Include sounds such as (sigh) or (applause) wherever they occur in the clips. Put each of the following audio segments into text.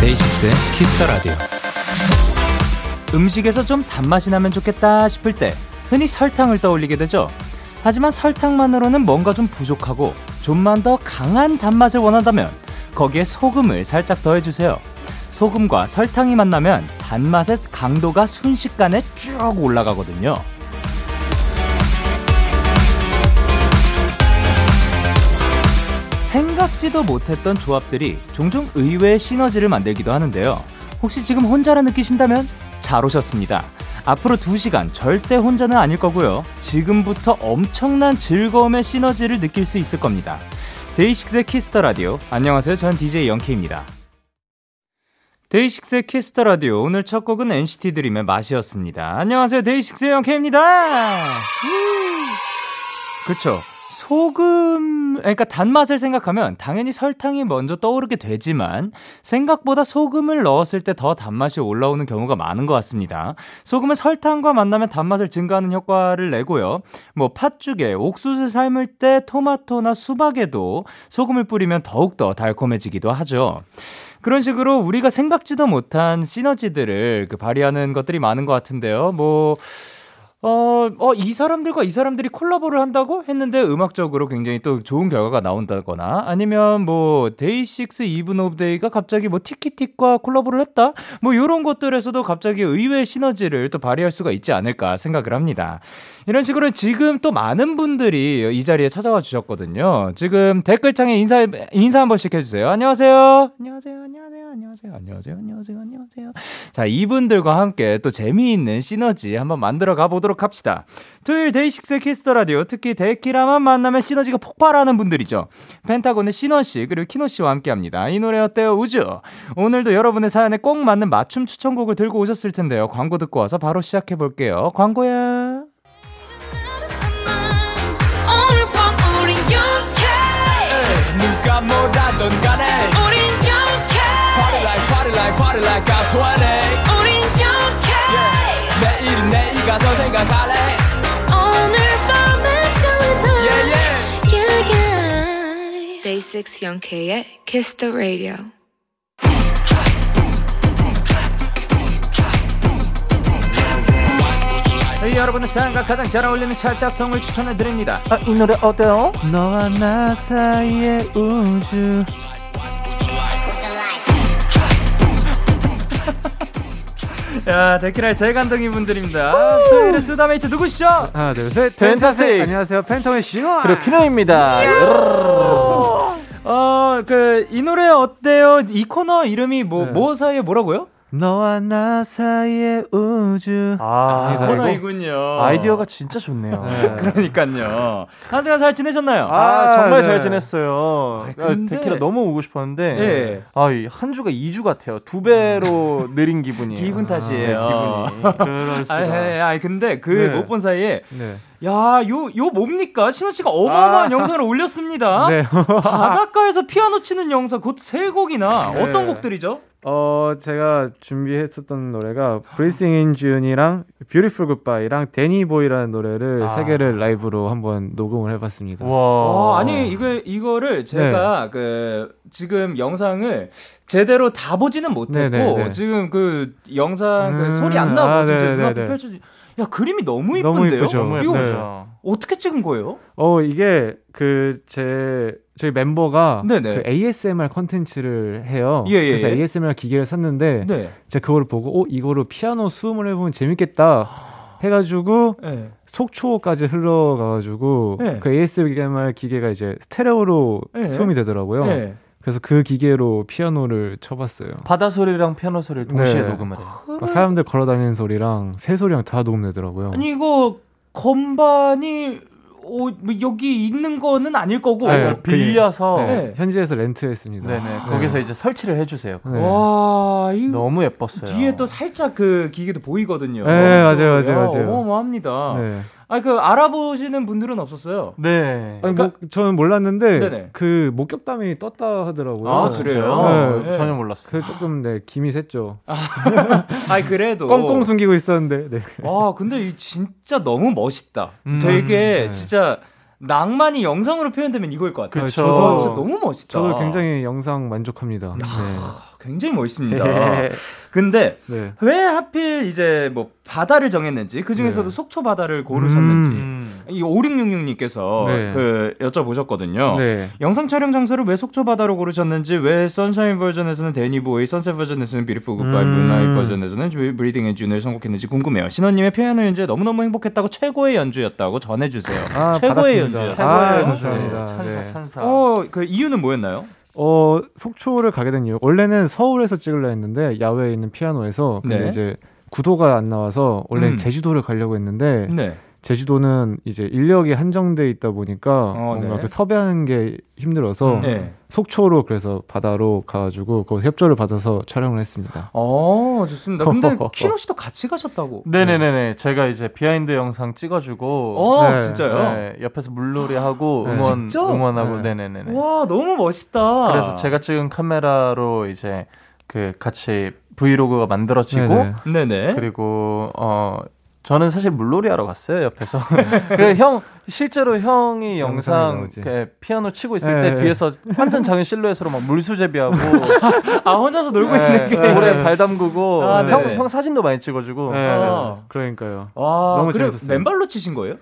데이식스의 Kiss the Radio. 음식에서 좀 단맛이 나면 좋겠다 싶을 때 흔히 설탕을 떠올리게 되죠. 하지만 설탕만으로는 뭔가 좀 부족하고 좀만 더 강한 단맛을 원한다면 거기에 소금을 살짝 더해주세요. 소금과 설탕이 만나면 단맛의 강도가 순식간에 쭉 올라가거든요. 생각지도 못했던 조합들이 종종 의외의 시너지를 만들기도 하는데요. 혹시 지금 혼자라 느끼신다면 잘 오셨습니다. 앞으로 2시간 절대 혼자는 아닐 거고요. 지금부터 엄청난 즐거움의 시너지를 느낄 수 있을 겁니다. 데이식스의 Kiss the Radio. 안녕하세요. 전 DJ 영케입니다. 데이식스의 Kiss the Radio. 오늘 첫 곡은 NCT 드림의 맛이었습니다. 안녕하세요. 데이식스의 영케입니다. 그쵸. 소금, 그러니까 단맛을 생각하면 당연히 설탕이 먼저 떠오르게 되지만 생각보다 소금을 넣었을 때 더 단맛이 올라오는 경우가 많은 것 같습니다. 소금은 설탕과 만나면 단맛을 증가하는 효과를 내고요. 뭐 팥죽에 옥수수 삶을 때 토마토나 수박에도 소금을 뿌리면 더욱더 달콤해지기도 하죠. 그런 식으로 우리가 생각지도 못한 시너지들을 그 발휘하는 것들이 많은 것 같은데요. 뭐, 어, 어, 이 사람들과 이 사람들이 콜라보를 한다고 했는데 음악적으로 굉장히 또 좋은 결과가 나온다거나 아니면 뭐 데이식스 Even of Day가 갑자기 뭐 티키틱과 콜라보를 했다 뭐 요런 것들에서도 갑자기 의외의 시너지를 또 발휘할 수가 있지 않을까 생각을 합니다. 이런 식으로 지금 또 많은 분들이 이 자리에 찾아와 주셨거든요. 지금 댓글창에 인사 인사 한 번씩 해주세요. 안녕하세요. 안녕하세요. 안녕하세요. 안녕하세요. 안녕하세요. 안녕하세요. 안녕하세요. 자 이분들과 함께 또 재미있는 시너지 한번 만들어 가보도록 합시다. 토요일 데이식스 Kiss the Radio 특히 데키라만 만나면 시너지가 폭발하는 분들이죠. 펜타곤의 신원 씨 그리고 키노 씨와 함께합니다. 이 노래 어때요 우주? 오늘도 여러분의 사연에 꼭 맞는 맞춤 추천곡을 들고 오셨을 텐데요. 광고 듣고 와서 바로 시작해 볼게요. 광고야. 누가 뭐라던 간에 우린 영케 Party like party like party like I'm 20 가서 생각할래 오늘 밤에 설레는 Yeah yeah yeah yeah Day 6 영케의 Kiss the Radio 네, 여러분의 사연과 가장 잘 어울리는 찰떡성을 추천해 드립니다. 아, 이 노래 어때요? 너와 나 사이의 우주. 야, 데키라의 재간둥이 분들입니다. 토요일의 수다메이트 누구시죠? 하나 둘셋 Pentastic. 안녕하세요 펜타곤의 신원 그리고 키노입니다. 어, 그, 이 노래 어때요? 이 코너 이름이 뭐, 네. 뭐 사이에 뭐라고요? 너와 나 사이의 우주 아, 이 코너이군요. 아이디어가 진짜 좋네요 네. (laughs) 그러니까요. 한 주간 잘 지내셨나요? 아, 정말 네. 잘 지냈어요. 아, 아, 근데- 데키라 너무 오고 싶었는데, 예. 아, 이한 주가 2주 같아요. 두 배로 느린 기분이에요. 기분 탓이에요. 아, 기분이. (laughs) 그럴 수가. 아, 아, 아, 근데 그 네. 못본 사이에 네. 야, 요, 요 뭡니까? 신호 씨가 어마어마한 아. 영상을 올렸습니다. (laughs) 네. 바닷가에서 피아노 치는 영상, 그것도 세 곡이나 네. 어떤 곡들이죠? 어, 제가 준비했었던 노래가 Breathing in June이랑 Beautiful Goodbye랑 데니 보이라는 노래를 아. 세 개를 라이브로 한번 녹음을 해봤습니다. 어, 아니 이거 이거를 제가 그 지금 영상을 제대로 다 보지는 못했고 네네네. 지금 그 영상 그 음, 소리 안 나고 아, 진짜 네네네. 눈앞에 펼쳐 야 그림이 너무 너무 이쁜데요? 이쁘죠. 이거 네. 어떻게 찍은 거예요? 어 이게 그 제 저희 멤버가 네네. 그 ASMR 컨텐츠를 해요. 예, 예, 그래서 예. ASMR 기계를 샀는데 네. 제가 그거를 보고 어 이거로 피아노 수음을 해보면 재밌겠다 해가지고 네. 속초까지 흘러가가지고 네. 그 ASMR 기계가 이제 스테레오로 네. 수음이 되더라고요. 네. 그래서 그 기계로 피아노를 쳐봤어요. 바다 소리랑 피아노 소리를 동시에 네. 녹음을 해요. 막 사람들 걸어다니는 소리랑 새 소리랑 다 녹음되더라고요. 아니 이거 건반이 어, 뭐 여기 있는 거는 아닐 거고. 네, 어, 빌려서 네, 네. 현지에서 렌트했습니다. 네네 거기서 이제 설치를 해주세요. 네. 와, 이거 너무 예뻤어요. 뒤에 또 살짝 그 기계도 보이거든요. 네, 맞아요, 맞아요, 야, 맞아요. 어마어마합니다. 네. 아, 그 알아보시는 분들은 없었어요. 네. 아니 뭐 저는 몰랐는데 네네. 그 목격담이 떴다 하더라고요. 아? 그래요? 네, 네. 전혀 몰랐어요. 그 조금 네 김이 샜죠. (laughs) 아이 그래도 꽁꽁 숨기고 있었는데. 네. 와, 근데 이 진짜 너무 멋있다. 음, 되게 네. 진짜 낭만이 영상으로 표현되면 이거일 것 같아요. 와, 저도 진짜 너무 멋있다. 저도 굉장히 영상 만족합니다. 굉장히 멋있습니다. 네. (laughs) 근데 네. 왜 하필 이제 뭐 바다를 정했는지 그 중에서도 네. 속초 바다를 고르셨는지 음. 이 5666님께서 네. 그 여쭤보셨거든요. 네. 영상 촬영 장소를 왜 속초 바다로 고르셨는지 왜 sunshine 버전에서는 Danny Boy, sunset 버전에서는 Beautiful Goodbye, 음. moonlight 버전에서는 Breathing in June을 선곡했는지 궁금해요. 신원님의 피아노 연주에 너무너무 행복했다고 최고의 연주였다고 전해주세요. 아, 최고의 받았습니다. 연주였어요. 아, 최고의 감사합니다. 연주. 찬사, 네. 찬사. 어, 그 이유는 뭐였나요? 어 속초를 가게 된 이유 원래는 서울에서 찍으려 했는데 야외에 있는 피아노에서 근데 네. 이제 구도가 안 나와서 원래 음. 는 제주도를 가려고 했는데 네. 제주도는 이제 인력이 한정돼 있다 보니까 어, 뭔가 네. 그 섭외하는 게 힘들어서 네. 속초로 그래서 바다로 가가지고 거기 협조를 받아서 촬영을 했습니다. 어, 좋습니다. 근데 (laughs) 키노 씨도 같이 가셨다고. 네네네네. 제가 이제 behind 영상 찍어주고. 어, 네. 진짜요? 네, 옆에서 물놀이 하고 네. 응원 진짜? 응원하고 네. 네. 네네네 와, 너무 멋있다. 그래서 제가 찍은 카메라로 이제 그 같이 브이로그가 만들어지고. 네네. 그리고 어 저는 사실 물놀이 하러 갔어요 옆에서. (laughs) 그래 형 실제로 형이 영상 피아노 치고 있을 네. 때 뒤에서 완전 작은 실루엣으로 막 물수제비하고 (laughs) 아, 혼자서 놀고 네, 있는 게. 모래 발 담그고 아, 형, 네네. 형 사진도 많이 찍어주고. 네, 아. 그러니까요. 와, 너무 그래, 재밌었어요. 맨발로 치신 거예요?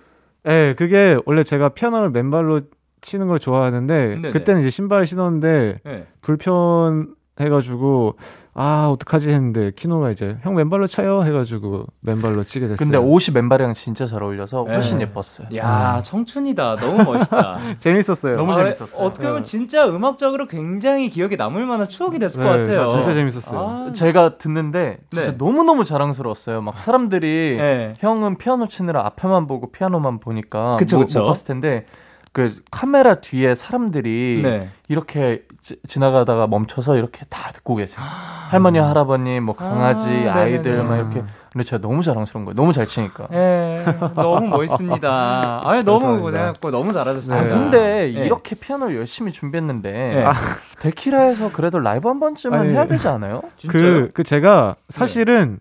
네, 그게 원래 제가 피아노를 맨발로 치는 걸 좋아하는데 네네. 그때는 이제 신발을 신었는데 네. 불편해가지고 아 어떡하지 했는데 키노가 이제 형 맨발로 쳐요 해가지고 맨발로 치게 됐어요. 근데 옷이 맨발이랑 진짜 잘 어울려서 훨씬 네. 예뻤어요. 야, 청춘이다. 너무 멋있다. (laughs) 재밌었어요. 너무 아, 재밌었어요. 어떻게 보면 네. 진짜 음악적으로 굉장히 기억에 남을 만한 추억이 됐을 것 네, 같아요. 진짜 재밌었어요. 아, 제가 듣는데 진짜 네. 너무 너무 자랑스러웠어요. 막 사람들이 네. 형은 피아노 치느라 앞에만 보고 피아노만 보니까 그쵸, 못, 그쵸. 못 봤을 텐데 그 카메라 뒤에 사람들이 네. 이렇게 지, 지나가다가 멈춰서 이렇게 다 듣고 계세요. 할머니, 할아버님, 뭐 강아지, 아, 아, 이들 네네네. 막 이렇게. 근데 제가 너무 자랑스러운 거예요. 너무 잘 치니까. 예, 너무 멋있습니다. (laughs) 아니, 너무. 고생했고, 너무 잘하셨습니다. 아, 근데 예. 이렇게 피아노를 열심히 준비했는데 네. 아, 데키라에서 그래도 라이브 한 번쯤은 아니, 해야 되지 않아요? (laughs) 진짜요? 그, 그 제가 사실은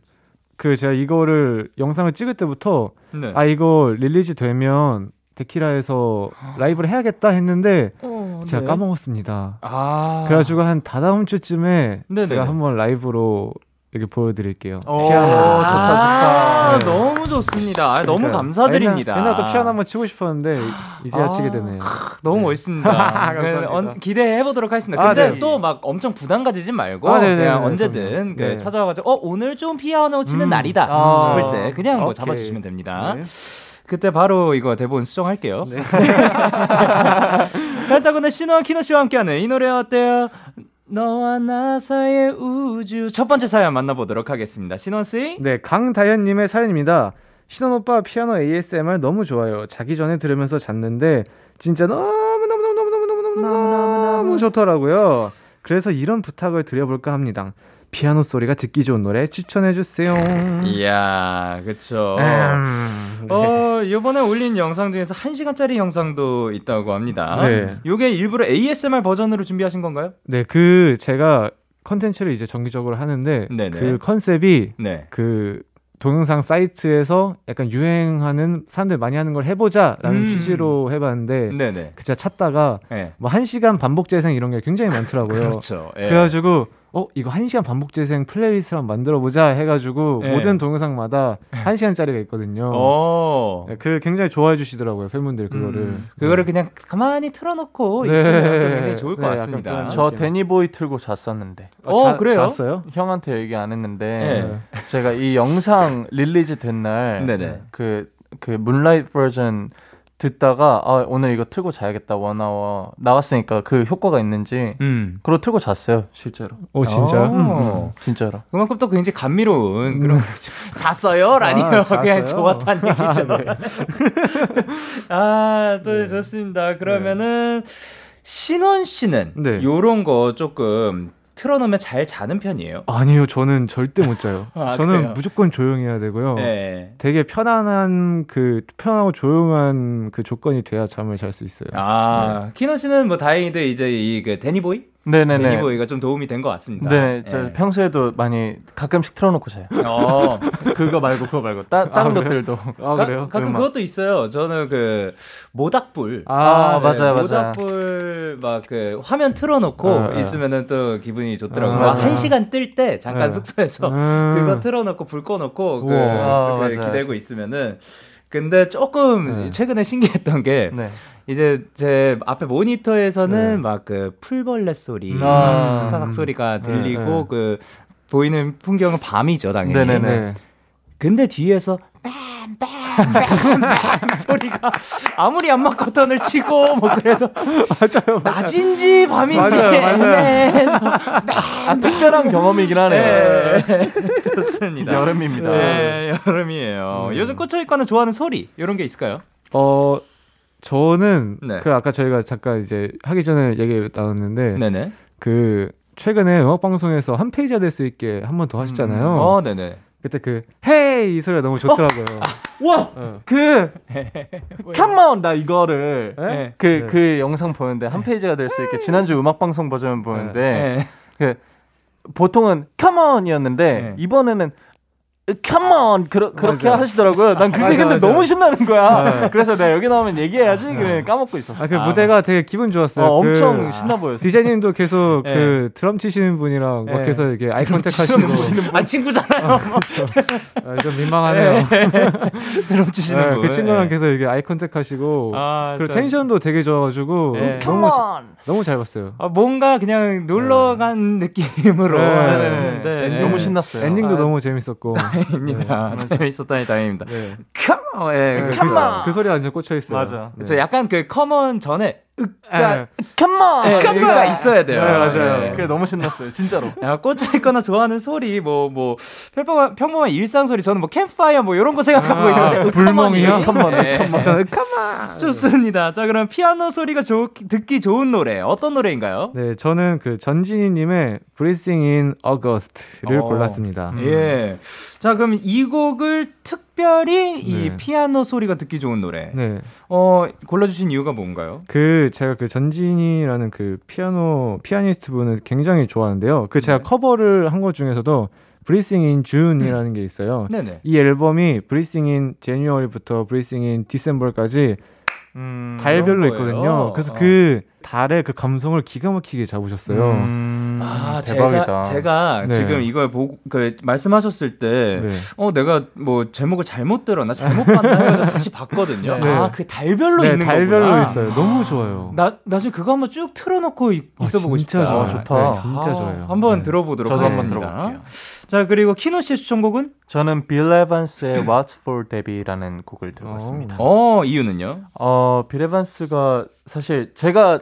그 제가 이거를 영상을 찍을 때부터 네. 아 이거 release 되면 데키라에서 라이브를 해야겠다 했는데 어, 제가 네. 까먹었습니다. 아. 그래가지고 한 다다음 주쯤에 네네네. 제가 한번 라이브로 이렇게 보여드릴게요. 오, 피아노. 좋다, 아, 좋다. 너무 좋습니다. 아, 너무 그러니까요. 감사드립니다. 옛날, 옛날 또 피아노 한번 치고 싶었는데 이제야 아, 치게 되네요. 너무 네. 멋있습니다. (laughs) 감사합니다. 어, 기대해 보도록 하겠습니다. 아, 근데 네. 또막 엄청 부담 가지지 말고 아, 그냥. 언제든 그 네. 찾아와가지고 어 오늘 좀 피아노 치는 음. 날이다 아. 싶을 때 그냥 뭐 오케이. 잡아주시면 됩니다. 네. 그때 바로 이거 대본 수정할게요. 네. (laughs) 펜타곤의 신호와 키노 씨와 함께하는 이 노래 어때요? 너와 나 사이의 우주 첫 번째 사연 만나보도록 하겠습니다. 신원 씨. 네, 강다현님의 사연입니다. 신원 오빠 피아노 ASMR 너무 좋아요. 자기 전에 들으면서 잤는데 진짜 너무 너무 너무 너무 너무 너무 너무 너무 너무 좋더라고요. 그래서 이런 부탁을 드려볼까 합니다. 피아노 소리가 듣기 좋은 노래 추천해 주세요. 이야, 그쵸. 음, 네. 어, 요번에 올린 영상 중에서 1시간짜리 영상도 있다고 합니다. 네. 요게 일부러 ASMR 버전으로 준비하신 건가요? 네, 그 제가 컨텐츠를 이제 정기적으로 하는데 네네. 그 컨셉이 네. 그 동영상 사이트에서 약간 유행하는 사람들 많이 하는 걸 해보자라는 음. 취지로 해봤는데 네네. 그 제가 찾다가 네. 뭐한 시간 반복 재생 이런 게 굉장히 많더라고요. (laughs) 그렇죠. 예. 그래가지고 어 이거 한 시간 반복 재생 플레이리스트 한번 만들어 보자 해가지고 네. 모든 동영상마다 한 시간짜리가 있거든요. 어. 네, 그 굉장히 좋아해 주시더라고요 팬분들 그거를. 음, 그거를 그냥 가만히 틀어놓고 네. 있으면 또 굉장히 좋을 것 네, 같습니다. 저. Danny Boy 틀고 잤었는데. 어, 그래요? 잤어요? 형한테 얘기 안 했는데 네. 제가 이 영상 release 된날 네네. 그, 그 moonlight 버전 듣다가 아, 오늘 이거 틀고 자야겠다 one hour 나왔으니까 그 효과가 있는지 음. 그거 틀고 잤어요 실제로 어 진짜요? 어. 진짜로 그만큼 또 굉장히 감미로운 그런 (laughs) 잤어요? 라니요. 아, 그냥 잤어요? 좋았다는 얘기죠. (laughs) 아, 또 좋습니다. 그러면은 신원 씨는 네. 요런 거 조금 틀어놓으면 잘 자는 편이에요? 아니요, 저는 절대 못 자요. (laughs) 아, 저는 그래요? 무조건 조용해야 되고요. 네. 되게 편안한 그 편하고 조용한 그 조건이 돼야 잠을 잘 수 있어요. 아, 키노 씨는 뭐 다행히도 이제 이 그 Danny Boy? 네네네. Danny Boy가 좀 도움이 된 것 같습니다. 네, 저 예. 평소에도 많이 가끔씩 틀어놓고 자요. (laughs) 어, 그거 말고 그거 말고 따, 다른 아? 것들도. 아, 가, 그래요? 가끔 음악. 그것도 있어요. 저는 그 모닥불. 아, 네. 맞아요, 맞아요. 모닥불 막 그 화면 틀어놓고 아, 아. 있으면은 또 기분이 좋더라고요. 아. 한 시간 뜰 때 잠깐 네. 숙소에서 음. 그거 틀어놓고 불 꺼놓고 그. 아, 그 맞아요. 기대고 있으면은 근데 조금 네. 최근에 신기했던 게 네. 이제 제 앞에 모니터에서는 네. 막그 풀벌레 소리, 아. 타닥 소리가 들리고 네. 그 보이는 풍경은 밤이죠 당연히. 네네네. 네. 근데 뒤에서 빰빰빰빰 (laughs) 소리가 아무리 암막 커튼을 치고 뭐 그래도 맞아요, 맞아요. 낮인지 밤인지. 애매해서 아, 특별한 경험이긴 하네요. 네, (laughs) 좋습니다. 여름입니다. 네, 여름이에요. 음. 요즘 꽂혀 있거나 좋아하는 소리 이런 게 있을까요? 어, 저는 네. 그 아까 저희가 잠깐 이제 하기 전에 얘기 나눴는데 네네. 그 최근에 음악 방송에서 한 페이지가 될 수 있게 한 번 더 하시잖아요. 어, 네네. 그때 그 hey 이 소리가 너무 좋더라고요. 와, 어. 그 Come on 나 이거를 네? 그 네. 그 영상 보는데 한 페이지가 될 수 있게 지난주 음악 방송 버전 보는데 네. 그 보통은 Come on이었는데 네. 이번에는 Come on 그러, 그렇게 맞아요. 하시더라고요. 난 그게 맞아, 근데 맞아. 너무 신나는 거야. 네. (laughs) 그래서 내가 여기 나오면 얘기해야지 그냥 까먹고 있었어. 아, 그 무대가 되게 기분 좋았어요. 어, 그 엄청 신나 보였어. DJ님도 계속 네. 그 드럼 치시는 분이랑 네. 막 (laughs) 계속 이렇게 eye contact 하시고 치시는 아 친구잖아요. 아, 좀 민망하네요. 드럼 치시는 네, 분. 그 친구랑 계속 이렇게 eye contact 하시고 아, 그리고 저- 텐션도 되게 좋아가지고 네. Come 너무. 너무 잘 봤어요. 아, 뭔가 그냥 놀러 간 느낌으로 네. 네. 너무 신났어요. 엔딩도 아, 너무 재밌었고. (laughs) 다행입니다. 재밌었다니 다행입니다. 네. (laughs) 예, 네, 그. 그 소리 완전 꽂혀 있어요. 맞아. 네. 저 약간 그 come on 전에 윽가 네. Come on. 예, 윽가 있어야 돼요. 네, 맞아요. 예. 그게 너무 신났어요. 진짜로. (laughs) 야, 꽂혀 있거나 좋아하는 소리 뭐뭐 평범한 평범한 일상 소리 저는 뭐 캠파이어 뭐 이런 거 생각하고 아, 있었는데 불멍이요? Come on, come on, come on 저는 come on. 좋습니다. 자 그럼 피아노 소리가 좋, 듣기 좋은 노래 어떤 노래인가요? 네, 저는 그 전진희님의 Breathing in August를 어. 골랐습니다. 예. 자 그럼 이 곡을 특 별히 이 네. 피아노 소리가 듣기 좋은 노래 네, 어 골라주신 이유가 뭔가요? 그 제가 그 전진희라는 그 피아노 피아니스트 분을 굉장히 좋아하는데요. 그 제가 네. 커버를 한 것 중에서도 Breathing in June이라는 게 있어요. 네네. 이 앨범이 Breathing in January부터 Breathing in December까지 음, 달별로? 있거든요. 그래서 어. 그 달의 그 감성을 기가 막히게 잡으셨어요. 음, 아, 대박이다. 제가, 제가 네. 지금 이걸 보고, 그, 말씀하셨을 때, 네. 어, 내가 뭐, 제목을 잘못 들었나? 잘못 봤나? 해서 다시 봤거든요. (laughs) 네. 아, 그 달별로 네, 있는 달별로 거구나. 있어요. 너무 좋아요. 나, 나중에 그거 한번 쭉 틀어놓고 있, 아, 있어보고 진짜 싶다. 좋아요. 좋다. 네, 진짜 아, 좋아요. 한번 네. 들어보도록 저도 한번 하겠습니다. 들어볼게요. 자, 그리고 키노 씨의 추천곡은? 저는 빌 에반스의 Waltz for Debby라는 곡을 들고 왔습니다. 어, 이유는요? 어, 빌 에반스가 사실 제가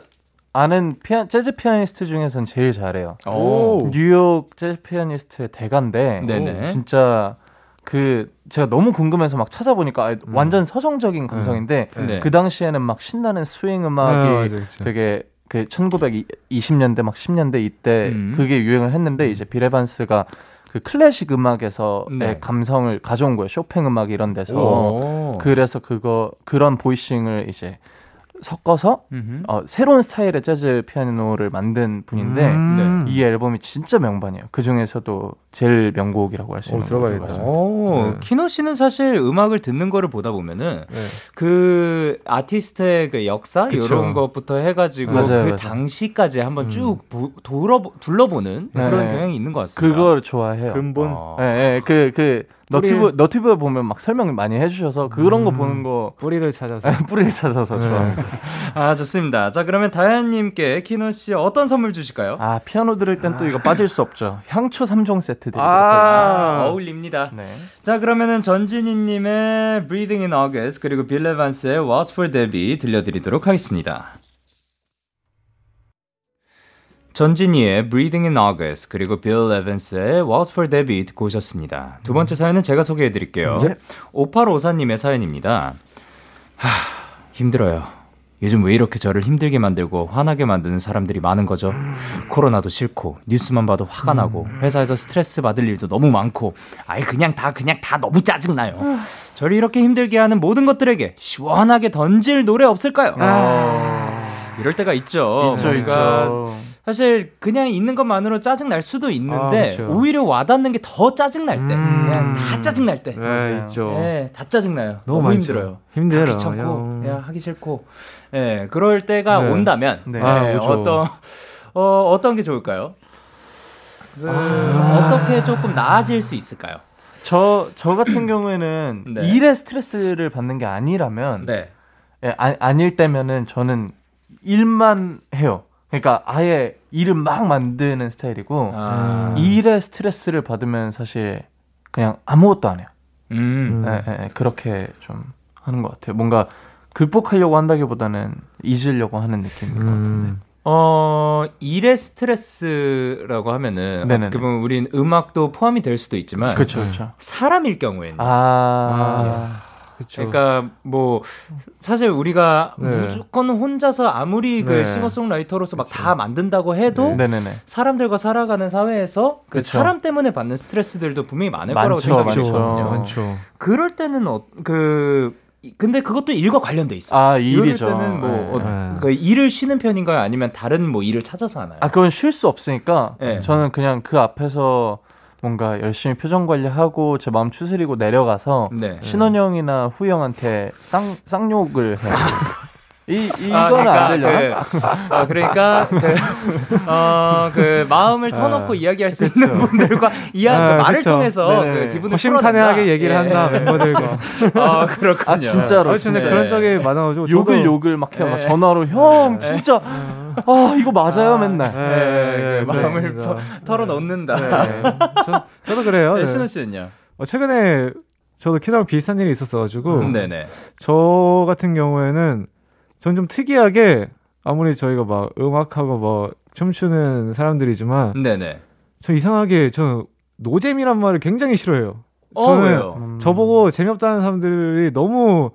아는 피아, 재즈 피아니스트 중에선 제일 잘해요. 어. 오. 뉴욕 재즈 피아니스트의 대가인데 네네. 진짜 그 제가 너무 궁금해서 막 찾아보니까 아, 완전 서정적인 감성인데 네. 그 당시에는 막 신나는 스윙 네, 음악이 그쵸. 되게 그 1920년대 막 10년대 이때 음. 그게 유행을 했는데 이제 빌 에반스가 그 클래식 음악에서의 네. 감성을 가져온 거예요. 쇼팽 음악 이런 데서. 오. 그래서 그거 그런 보이싱을 이제 섞어서 음흠. 어, 새로운 스타일의 재즈 피아노를 만든 분인데 음. 이 앨범이 진짜 명반이에요. 그 중에서도 제일 명곡이라고 할수 어, 있는 들어봐야겠다. 곡이라고 오, 네. 키노 씨는 사실 음악을 듣는 거를 보다 보면은 네. 그 아티스트의 그 역사 그쵸. 이런 것부터 해가지고 맞아요, 그 맞아요. 당시까지 한번 음. 쭉 보, 돌아 둘러보는 네. 그런 경향이 있는 것 같습니다. 그걸 좋아해요. 근본. 어. 예, 예, 그, 그, 뿌리- 너튜브, 너튜브에 보면 막 설명 많이 해주셔서 그런 거 음. 보는 거 뿌리를 찾아서. 뿌리를 찾아서 네. 좋아합니다. 아 좋습니다. 자 그러면 다현님께 키노 씨 어떤 선물 주실까요? 아, 피아노 들을 땐 또 이거 빠질 수 없죠. 향초 3종 세트 드리도록 아. 아, 어울립니다. 네. 자 그러면은 전진희 님의 Breathing in August 그리고 빌 레반스의 What's for Debbie 들려드리도록 하겠습니다. 전진희의 Breathing in August 그리고 빌 레반스의 What's for Debbie 듣고 오셨습니다. 두 번째 사연은 제가 소개해드릴게요. 네. 5854님의 사연입니다. 하, 힘들어요. 요즘 왜 이렇게 저를 힘들게 만들고 화나게 만드는 사람들이 많은 거죠? 코로나도 싫고 뉴스만 봐도 화가 나고 회사에서 스트레스 받을 일도 너무 많고 아예 그냥 다 그냥 다 너무 짜증나요. 저를 이렇게 힘들게 하는 모든 것들에게 시원하게 던질 노래 없을까요? 이럴 때가 있죠. 있죠, 있죠. 사실 그냥 있는 것만으로 짜증 날 수도 있는데 아, 그렇죠. 오히려 와닿는 게 더 짜증 날 때, 음. 그냥 다 짜증 날 때. 네, 맞아요. 있죠. 예, 다 짜증 나요. 너무, 너무 많죠. 힘들어요. 힘들어요. 다 귀찮고, 형. 야, 하기 싫고. 예, 그럴 때가 네. 온다면, 네. 예, 아, 그렇죠. 어떤, 어, 어떤 게 좋을까요? 그, 어떻게 조금 나아질 수 있을까요? 저, 저 같은 (clears throat) 경우에는 네. 일에 스트레스를 받는 게 아니라면, 네. 예, 아, 아닐 때면은 저는 일만 해요. 그러니까 아예 일을 막 만드는 스타일이고, 아, 일에 스트레스를 받으면 사실 그냥 아무것도 안 해요. 음. 예, 예, 예, 그렇게 좀 하는 것 같아요. 뭔가 극복하려고 한다기보다는 잊으려고 하는 느낌인 것 같은데. 음. 어, 일의 스트레스라고 하면은, 네네네. 어떻게 보면 우린 음악도 포함이 될 수도 있지만, 그렇죠, 그렇죠. 사람일 경우에는, 아, 그렇죠. 그러니까 뭐 사실 우리가 네. 무조건 혼자서 아무리 그 네. 싱어송라이터로서 막 다 만든다고 해도 네네네. 사람들과 살아가는 사회에서 그 그쵸. 사람 때문에 받는 스트레스들도 분명히 많을 많죠, 거라고 생각이. 들거든요. 많죠. 그럴 때는 어, 그 이- 근데 그것도 일과 관련돼 있어. 아, 일이죠. 때는 뭐 네. 어, 네. 그 일을 쉬는 편인가요? 아니면 다른 뭐 일을 찾아서 하나요? 아, 그건 쉴 수 없으니까 네. 저는 그냥 그 앞에서 뭔가 열심히 표정 관리하고 제 마음 추스리고 내려가서 네. 신원영이나 후영한테 쌍 쌍욕을 해요. (laughs) 이 이거는 아, 그러니까 안 되려나? 그, 아, 그러니까 그, 어, 그 마음을 터놓고 아, 이야기할 수 있는 분들과 이야 그 아, 말을 그쵸. 통해서 네네. 그 기분을 허심탄회하게 풀어낸다. 얘기를 예. 한다 멤버들과. 아 그렇군요. 아 진짜로. 아, 진짜 네. 그런 적이 많아가지고 욕을 저도- 욕을 막 해요. 막 네. 전화로 형 진짜 아 이거 맞아요 맨날. 네, 네, 그 마음을. 터- 털어놓는다. 네. 저, 저도 그래요. 네, 네. 신호 씨는요? 어, 최근에 저도 키랑 비슷한 일이 있었어가지고 음, 네네. 저 같은 경우에는 전 좀 특이하게 아무리 저희가 막 음악하고 뭐 춤추는 사람들이지만 네네. 저 이상하게 저 노잼이란 말을 굉장히 싫어해요. 어 저는 왜요? 음. 저보고 재미없다는 사람들이 너무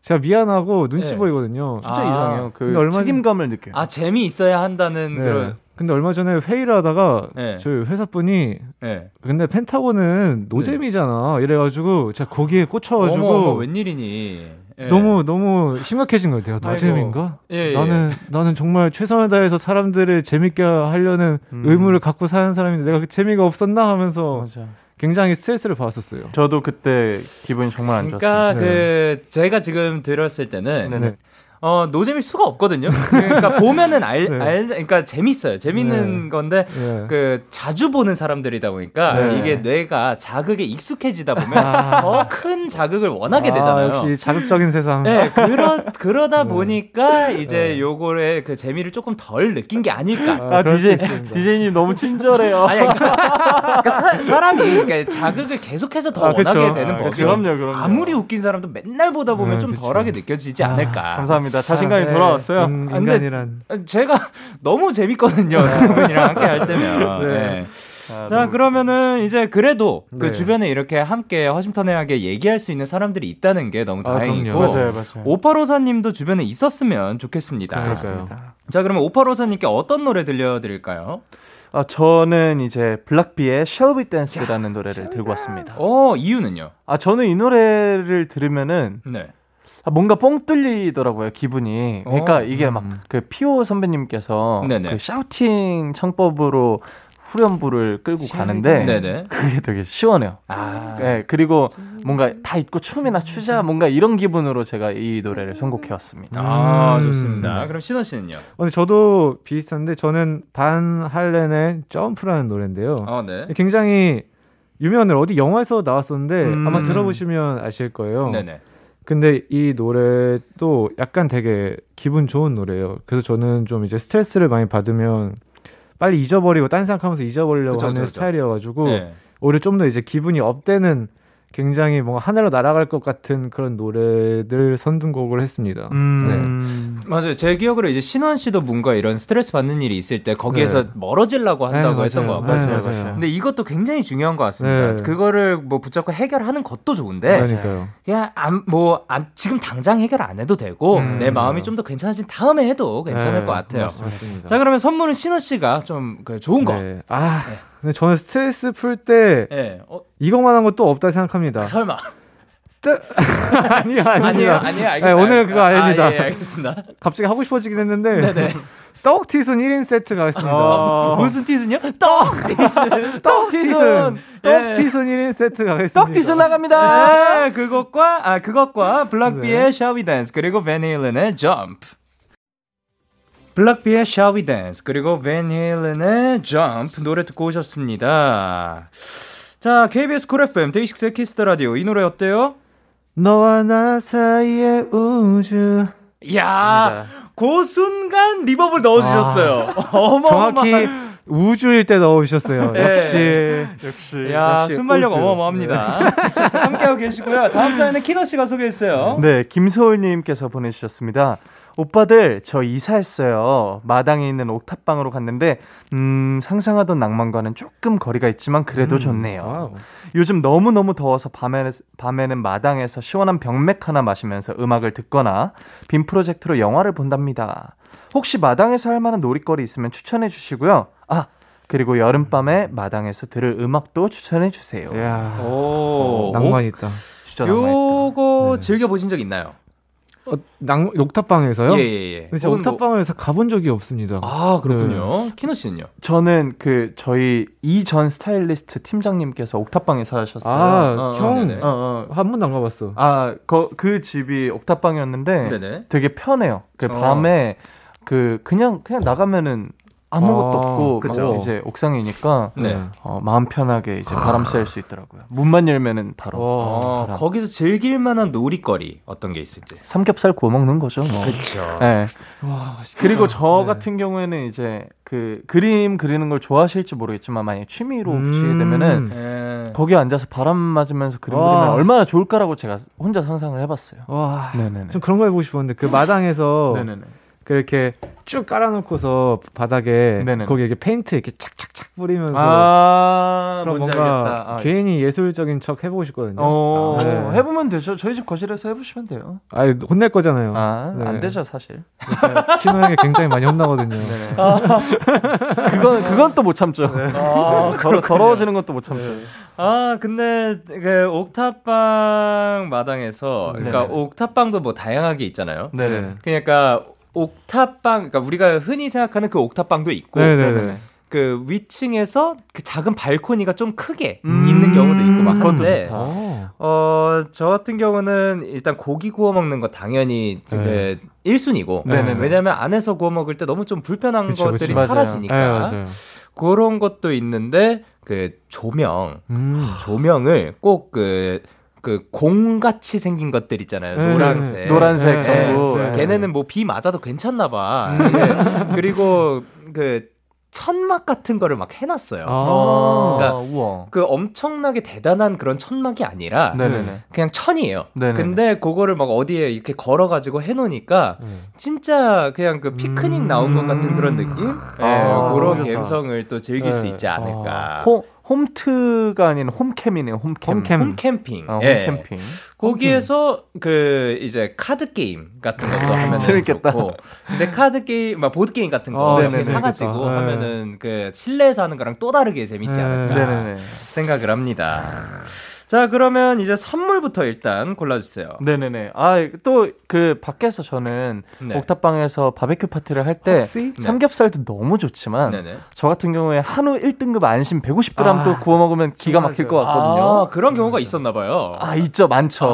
제가 미안하고 눈치 네. 보이거든요. 진짜 아, 이상해요. 그 얼마- 책임감을 느껴요. 아 재미 있어야 한다는 네. 그런. 근데 얼마 전에 회의를 하다가 네. 저희 회사 분이 네. 근데 펜타곤은 노잼이잖아 이래가지고 제가 거기에 꽂혀가지고 어머, 어머 웬일이니? 예. 너무 너무 심각해진 것 같아요. 노잼인가? 예, 예. 나는 나는 정말 최선을 다해서 사람들을 재밌게 하려는 음. 의무를 갖고 사는 사람인데 내가 그 재미가 없었나 하면서 맞아. 굉장히 스트레스를 받았었어요. 저도 그때 기분이 정말 안 그러니까 좋았어요. 그 제가 지금 들었을 때는 네네. 어 노잼일 수가 없거든요. 그러니까 (laughs) 보면은 알, 네. 알 그러니까 재밌어요. 재밌는 네. 건데 예. 그 자주 보는 사람들이다 보니까 네. 이게 뇌가 자극에 익숙해지다 보면 아. 더큰 자극을 원하게 아, 되잖아요. 역시 자극적인 세상. 네, 그러, 그러다 네. 보니까 이제 네. 요거의 그 재미를 조금 덜 느낀 게 아닐까. 아수 DJ. DJ님 너무 친절해요. 아니, 그러니까, 그러니까 사, 사람이 그러니까 자극을 계속해서 더 아, 원하게 그쵸. 되는 아, 법이 그럼요, 그럼요. 아무리 웃긴 사람도 맨날 보다 보면 네, 좀. 덜하게 느껴지지 않을까. 감사합니다. 자신감이 아, 네. 돌아왔어요. 인, 아, 인간이란. 제가 (laughs) 너무 재밌거든요. 그분이랑 함께 할 때면. (laughs) 네. 네. 아, 자, 너무- 그러면은 이제 그래도 그 네. 주변에 이렇게 함께 허심탄회하게 얘기할 수 있는 사람들이 있다는 게 너무 아, 다행이고. 맞아요, 맞아요. 오파로사님도 주변에 있었으면 좋겠습니다. 그러니까요. 자, 그러면 오파로사님께 어떤 노래 들려드릴까요? 아, 저는 이제 블락비의 Shall We Dance라는 노래를 들고 왔습니다. 어, 이유는요? 아, 저는 이 노래를 들으면은 네. 아, 뭔가 뻥 뚫리더라고요, 기분이. 그러니까 어, 이게 막 음. 그 피오 선배님께서 네네. 그 샤우팅 창법으로 후렴부를 끌고 가는데 네네. 그게 되게 시원해요. 아. 네, 그리고 뭔가 다 잊고 춤이나 추자 뭔가 이런 기분으로 제가 이 노래를 선곡해 왔습니다. 아, 음. 좋습니다. 그럼 신원 씨는요? 근데 저도 비슷한데 저는 반 할렌의 점프라는 노래인데요. 아, 네. 굉장히 유명한 노래 어디 영화에서 나왔었는데 음. 아마 들어보시면 아실 거예요. 네네. 근데 이 노래도 약간 되게 기분 좋은 노래예요. 그래서 저는 좀 이제 스트레스를 많이 받으면 빨리 잊어버리고 딴 생각하면서 잊어버리려고 그쵸, 하는 그쵸. 스타일이어가지고 네. 오히려 좀 더 이제 기분이 업되는 굉장히 뭔가 하늘로 날아갈 것 같은 그런 노래들 선등곡을 했습니다. 음. 맞아요. 제 기억으로 이제 신원 씨도 뭔가 이런 스트레스 받는 일이 있을 때 거기에서 네. 멀어지려고 한다고 네, 했던 것 맞아요. 같거든요. 네, 맞아요. 근데 이것도 굉장히 중요한 것 같습니다. 네. 그거를 뭐 붙잡고 해결하는 것도 좋은데 그러니까요. 그냥 안, 뭐 안, 지금 당장 해결 안 해도 되고 음. 내 마음이 좀 더 괜찮아진 다음에 해도 괜찮을 네, 것 같아요. 맞습니다. 자 그러면 선물은 신원 씨가 좀그 좋은 거. 네. 아, 네. 근데 저는 스트레스 풀때 예. 어, 이거만한 거또 없다 생각합니다. 설마. (laughs) 아니요, 아닙니다. 아니에요, 아니에요. 알겠어요. 네, 오늘은 그거 아닙니다. 아, 예, 알겠습니다. 갑자기 하고 싶어지긴 했는데 네네. 떡 티순 1인 세트 가겠습니다. 어, 무슨 티순요? 떡 티순. 떡 티순. 예. 떡티순 1인 세트 가겠습니다. 떡티스 나갑니다. 네, 그것과 아 그것과 블락비의 네. We Dance 그리고 베닐렌의 Jump. 블락비의 Shall We Dance 그리고 밴 헤일런의 Jump 노래 듣고 오셨습니다. 자, KBS Cool FM 데이식스의 Kiss the Radio 이 노래 어때요? 너와 나 사이의 우주. 야, 그 순간 reverb를 넣어주셨어요. 어마어마한. 정확히 우주일 때 넣으셨어요. 네. 역시. 역시. 야, 역시 순발력 우주. 어마어마합니다. 함께하고 계시고요. 다음 사연은 키노 씨가 소개했어요. 네, 김소울님께서 보내주셨습니다. 오빠들, 저 이사했어요. 마당에 있는 옥탑방으로 갔는데, 음, 상상하던 낭만과는 조금 거리가 있지만 그래도 좋네요. 와우. 요즘 너무너무 더워서 밤에, 밤에는 마당에서 시원한 병맥 하나 마시면서 음악을 듣거나 빔 프로젝트로 영화를 본답니다. 혹시 마당에서 할 만한 놀이거리 있으면 추천해 주시고요. 아, 그리고 여름밤에 마당에서 들을 음악도 추천해 주세요. 이야. 오, 낭만 있다. 진짜 낭만 있다. 요거 네. 즐겨 보신 적 있나요? 어, 낭, 옥탑방에서요? 예, 예, 예. 근데 제가 혹은 뭐- 옥탑방에서 가본 적이 없습니다. 아, 그렇군요. 키너 씨는요? 저는 그 저희 이전 스타일리스트 팀장님께서 옥탑방에 사셨어요. 아, 어, 어, 형. 어, 어. 한 번도 안 가봤어. 아, 그, 그 집이 옥탑방이었는데 네네. 되게 편해요. 그 어. 밤에 그 그냥 그냥 나가면은 아무것도 아, 없고 그죠. 막 이제 옥상이니까 네. 어, 마음 편하게 이제 바람 쐴수 있더라고요. 문만 열면은 바로 와. 어, 바람. 거기서 즐길 만한 놀이거리 어떤 게 있을지. 삼겹살 구워 먹는 거죠. 뭐. 그렇죠. 네. 와. 그리고 저 네. 같은 경우에는 이제 그 그림 그리는 걸 좋아하실지 모르겠지만 만약 에 취미로 보시게 음. 되면은 예. 거기 앉아서 바람 맞으면서 그림 와. 그리면 얼마나 좋을까라고 제가 혼자 상상을 해봤어요. 와. 네네네. 좀 그런 거 해보고 싶었는데 그 마당에서 네네네. 그렇게 쭉 깔아놓고서 바닥에 네네네. 거기 이렇게 페인트 이렇게 착착착 뿌리면서 아, 그럼 뭔지 뭔가 알겠다. 아, 괜히 예술적인 척 해보고 싶거든요. 어, 아, 네. 해보면 되죠. 저희 집 거실에서 해보시면 돼요. 아, 혼낼 거잖아요. 아, 네. 안 되죠, 사실. 키노 형이 굉장히 많이 혼나거든요. 네네. 그건, 그건 또 못 참죠. 아, (laughs) 걸어, 더러워지는 것도 못 참죠. 아, 근데 그 옥탑방 마당에서 그러니까 네네. 옥탑방도 뭐 다양하게 있잖아요. 네네. 그러니까 옥탑방 그러니까 우리가 흔히 생각하는 그 옥탑방도 있고 네네네. 그 위층에서 그 작은 발코니가 좀 크게 음, 있는 경우도 있고 막 좋다. 어. 어, 저 같은 경우는 일단 고기 구워 먹는 거 당연히 네. 그 1순위고. 네네네. 왜냐면 안에서 구워 먹을 때 너무 좀 불편한 그쵸, 그쵸. 것들이 맞아요. 사라지니까. 네, 맞아요. 그런 것도 있는데 그 조명, 음. 조명을 꼭그 그 공같이 생긴 것들 있잖아요. 네, 노란색. 네, 노란색 네, 전부. 네. 걔네는 뭐 비 맞아도 괜찮나 봐. 예. 그리고 그 천막 같은 거를 막 해놨어요. 아. 그러니까 우와. 그 엄청나게 대단한 그런 천막이 아니라 네네네. 그냥 천이에요. 네네. 근데 그거를 막 어디에 이렇게 걸어가지고 해놓으니까 진짜 그냥 그 피크닉 나온 것 같은 그런 느낌? 예, 아, 그런 너무 좋다. 감성을 또 즐길 수 네. 있지 않을까. 홈, 홈트가 아닌 홈캠이네요, 홈캠. 홈캠. 홈캠핑. 아, 예. 홈캠핑. 거기에서 그 이제 카드 게임 같은 것도 하면 재밌겠다. 좋고. 근데 카드 게임, 막 보드 게임 같은 거 어, 네네네. 사가지고. 네. 하면은 그 실내에서 하는 거랑 또 다르게 재밌지 네. 않을까 네네네. 생각을 합니다. 자 그러면 이제 선물부터 일단 골라주세요. 네네네. 아, 또 그 밖에서 저는 네. 옥탑방에서 바베큐 파티를 할때 혹시? 네. 삼겹살도 너무 좋지만 네네. 저 같은 경우에 한우 1등급 안심 150g 아, 또 구워 먹으면 기가 막힐 것 같거든요. 아, 그런 경우가 있었나 봐요. 아, 있죠. 많죠.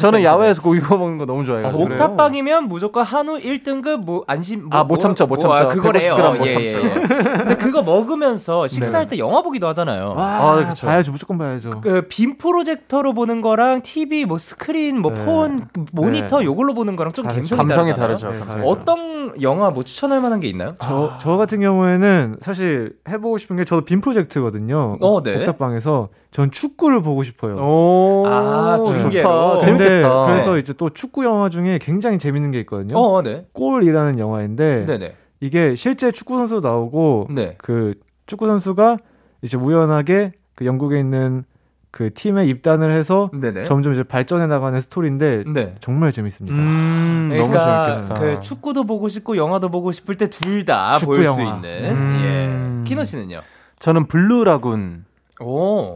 저는 야외에서 고기 구워 먹는 거 너무 좋아해가지고. 아, 옥탑방이면 무조건 한우 1등급 뭐 안심 아, 못 참죠, 못 참죠. 아, 그거래요. 150g 못 예, 예, 참죠. 예. 근데 그거 먹으면서 식사할 네네. 때 영화 보기도 하잖아요. 와, 아, 그쵸. 봐야죠. 무조건 봐야죠. 그비 빔 프로젝터로 보는 거랑 TV 뭐 스크린 뭐 네. 폰 모니터 네. 요걸로 보는 거랑 좀. 감성이, 감성이 다르잖아요. 다르죠. 네, 감성이 다르죠. 어떤 영화 뭐 추천할 만한 게 있나요? 저, 저 같은 경우에는 사실 해보고 싶은 게 저도 빔 프로젝트거든요. 어, 네. 옥탑방에서 전 축구를 보고 싶어요. 오, 아, 좋다. 중계로. 근데 재밌겠다. 그래서 이제 또 축구 영화 중에 굉장히 재밌는 게 있거든요. 어, 네. 골이라는 영화인데 네네. 이게 실제 축구 선수 나오고 네. 그 축구 선수가 이제 우연하게 그 영국에 있는 그 팀에 입단을 해서 네네. 점점 이제 발전해 나가는 스토리인데 네. 정말 재밌습니다. 음, 너무 그러니까 재밌겠다. 그 축구도 보고 싶고 영화도 보고 싶을 때 둘 다 볼수 영화. 있는. 음. 예. 키노 씨는요? 저는 블루라군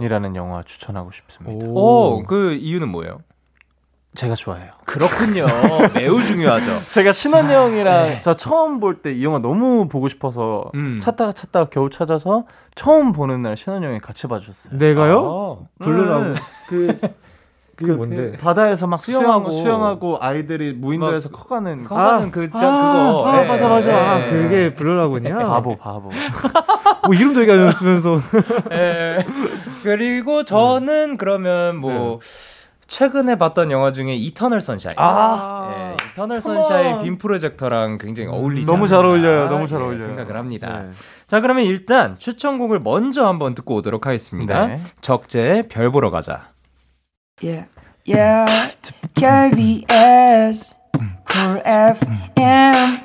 이라는 오. 영화 추천하고 싶습니다. 오, 그 이유는 뭐예요? 제가 좋아해요. 그렇군요. (laughs) 매우 중요하죠. 제가 신원 형이랑 저 처음 볼 때 이 영화 너무 보고 싶어서 음. 찾다가 찾다가 겨우 찾아서 처음 보는 날 신원 형이 같이 봐줬어요. 내가요? 아. 블루라고 네. (laughs) 그 그게 뭔데? 그 바다에서 막 수영하고. 수영하고 아이들이 무인도에서 커가는 커가는 그, 저, 아, 그거. 아, 예, 맞아 맞아. 예, 아, 예. 그게 블루라군이야. 바보 바보. (laughs) 뭐 이름도 얘기 안 했으면서 예. 그리고 저는 그러면 뭐 최근에 봤던 영화 중에 이터널 선샤인. 아. 예, 이터널. 선샤인 빔 프로젝터랑 굉장히 어울리지 너무 잘 어울려요. 너무 잘 예, 어울려요. 생각을 합니다. 네. 자, 그러면 일단 추천곡을 먼저 한번 듣고 오도록 하겠습니다. 네. 적재 별 보러 가자. Yeah, yeah. KBS, Cool FM,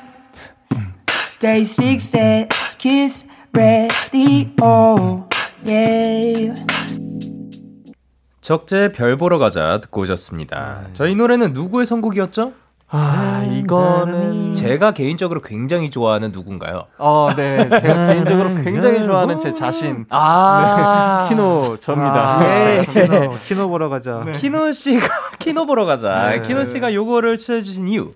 Day6의 Kiss the Radio. Yeah. 적재 별 보러 가자 듣고 오셨습니다. 자, 이 노래는 누구의 선곡이었죠? 아 이거는 제가 개인적으로 굉장히 좋아하는 누군가요? 어, 네. 제가 개인적으로 굉장히 좋아하는 제 자신 아, (laughs) 키노 접니다. 아, 예. 키노, 키노 보러 가자. 키노 씨가 (laughs) 키노 보러 가자. 네. 키노 씨가 요거를 추천해 주신 이유.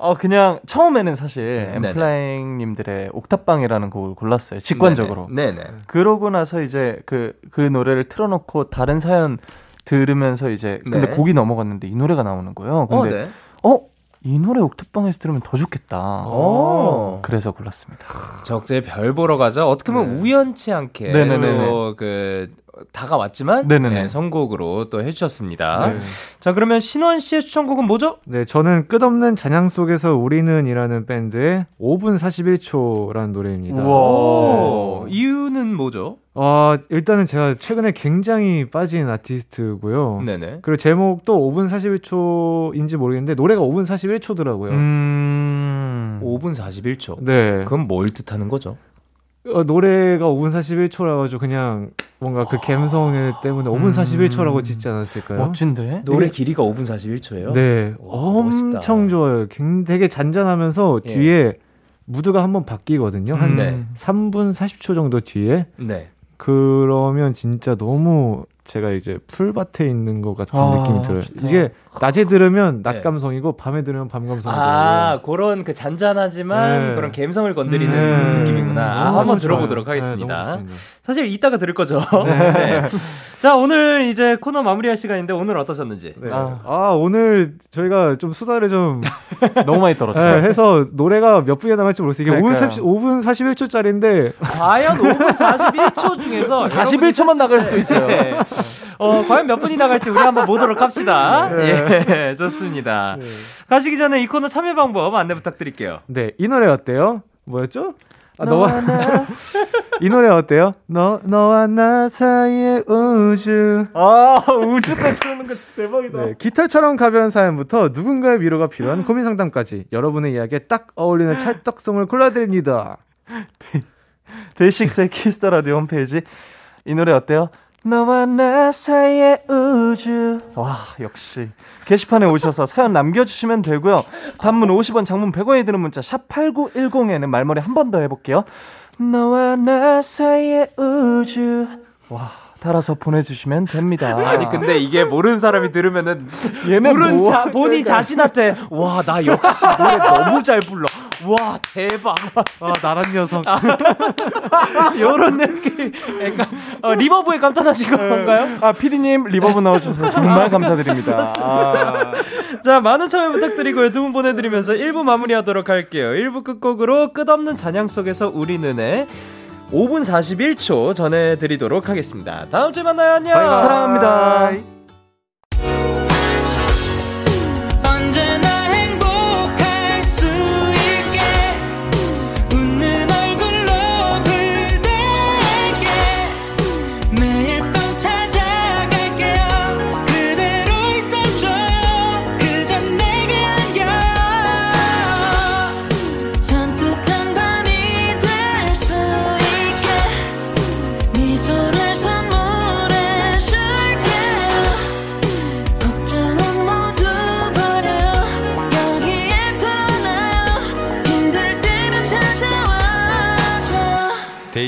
어 그냥 처음에는 사실 네네. 엔플라잉님들의 옥탑방이라는 곡을 골랐어요. 직관적으로. 네네. 네네. 그러고 나서 이제 그그 노래를 틀어놓고 다른 사연 들으면서 이제 근데 네. 곡이 넘어갔는데 이 노래가 나오는 거예요. 어, 근데 네. 어? 이 노래 옥탑방에서 들으면 더 좋겠다. 어. 그래서 골랐습니다. 적재 별 보러 가자. 어떻게 보면 우연치 않게 네. 네네네네. 또그 다가왔지만 네네네. 네, 선곡으로 또 해주셨습니다. 네. 자 그러면 신원 씨의 추천곡은 뭐죠? 네, 저는 끝없는 잔향 속에서 우리는이라는 밴드의 5분 41초라는 노래입니다. 우와. 오, 이유는 뭐죠? 어, 일단은 제가 최근에 굉장히 빠진 아티스트고요. 네네. 그리고 제목도 5분 41초인지 모르겠는데 노래가 5분 41초더라고요. 음. 5분 41초. 네. 그건 뭘 뜻하는 거죠? 어, 노래가 5분 41초라 가지고 그냥 뭔가 그 감성 때문에 5분 음. 41초라고 짓지 않았을까요? 멋진데? 노래 길이가 5분 41초예요? 네. 와, 엄청 멋있다. 좋아요. 굉- 되게 잔잔하면서 예. 뒤에 무드가 한번 바뀌거든요. 한 음. 네. 3분 40초 정도 뒤에. 네. 그러면 진짜 너무 제가 이제 풀밭에 있는 것 같은 아, 느낌이 들어요. 좋다. 이게 낮에 들으면 낮 네. 감성이고 밤에 들으면 밤 감성이고. 아, 그런 그 잔잔하지만 네. 그런 감성을 건드리는 네. 느낌이구나. 아, 한번 좋아요. 들어보도록 네, 하겠습니다. 사실 이따가 들을 거죠. (laughs) 네. 자, 오늘 이제 코너 마무리할 시간인데 오늘 어떠셨는지. 네. 아. 아. 오늘 저희가 좀 수다를 좀 (laughs) 너무 많이 떨었죠. 네, 해서 노래가 몇 분이나 나갈지 모르겠어요. 이게 5분, 그러니까요. 30, 5분 41초짜리인데 과연 5분 41초 중에서 41초만 나갈 수도 있어요. 네. 어, 과연 몇 분이 나갈지 우리 한번 보도록 합시다. 예, 좋습니다. 가시기 전에 이 코너 참여 방법 안내 부탁드릴게요. 네, 이 노래 어때요? 뭐였죠? 아, 너와 (laughs) 이 노래 어때요? 너 너와 나 사이의 우주. 아 우주 때 틀는 거 진짜 대박이다. 네, 깃털처럼 가벼운 사연부터 누군가의 위로가 필요한 고민 상담까지 여러분의 이야기에 딱 어울리는 찰떡송을 골라드립니다. (laughs) 데이식스의 Kiss the Radio 홈페이지 이 노래 어때요? 너와 나 사이의 우주. 와 역시. 게시판에 오셔서 사연 남겨주시면 되고요. 단문 50원 장문 100원이 드는 문자 샵 8910에는 말머리 한 번 더 해볼게요. 너와 나 사이의 우주. 와 달아서 보내주시면 됩니다. 아니 근데 이게 모르는 사람이 들으면은 얘네 부른 뭐 자, 본인 자신한테 와 나 역시 노래 너무 잘 불러 와 대박 아, 나란 녀석. (laughs) 이런 느낌 약간 어, reverb에 감탄하신 건가요? 아 피디님 reverb 넣어주셔서 정말 감사드립니다 아. 자 많은 참여 부탁드리고요 두 분 보내드리면서 1부 마무리하도록 할게요 1부 끝곡으로 끝없는 잔향 속에서 우리는 의 5분 41초 전해드리도록 하겠습니다. 다음 주에 만나요. 안녕. 바이바이. 사랑합니다.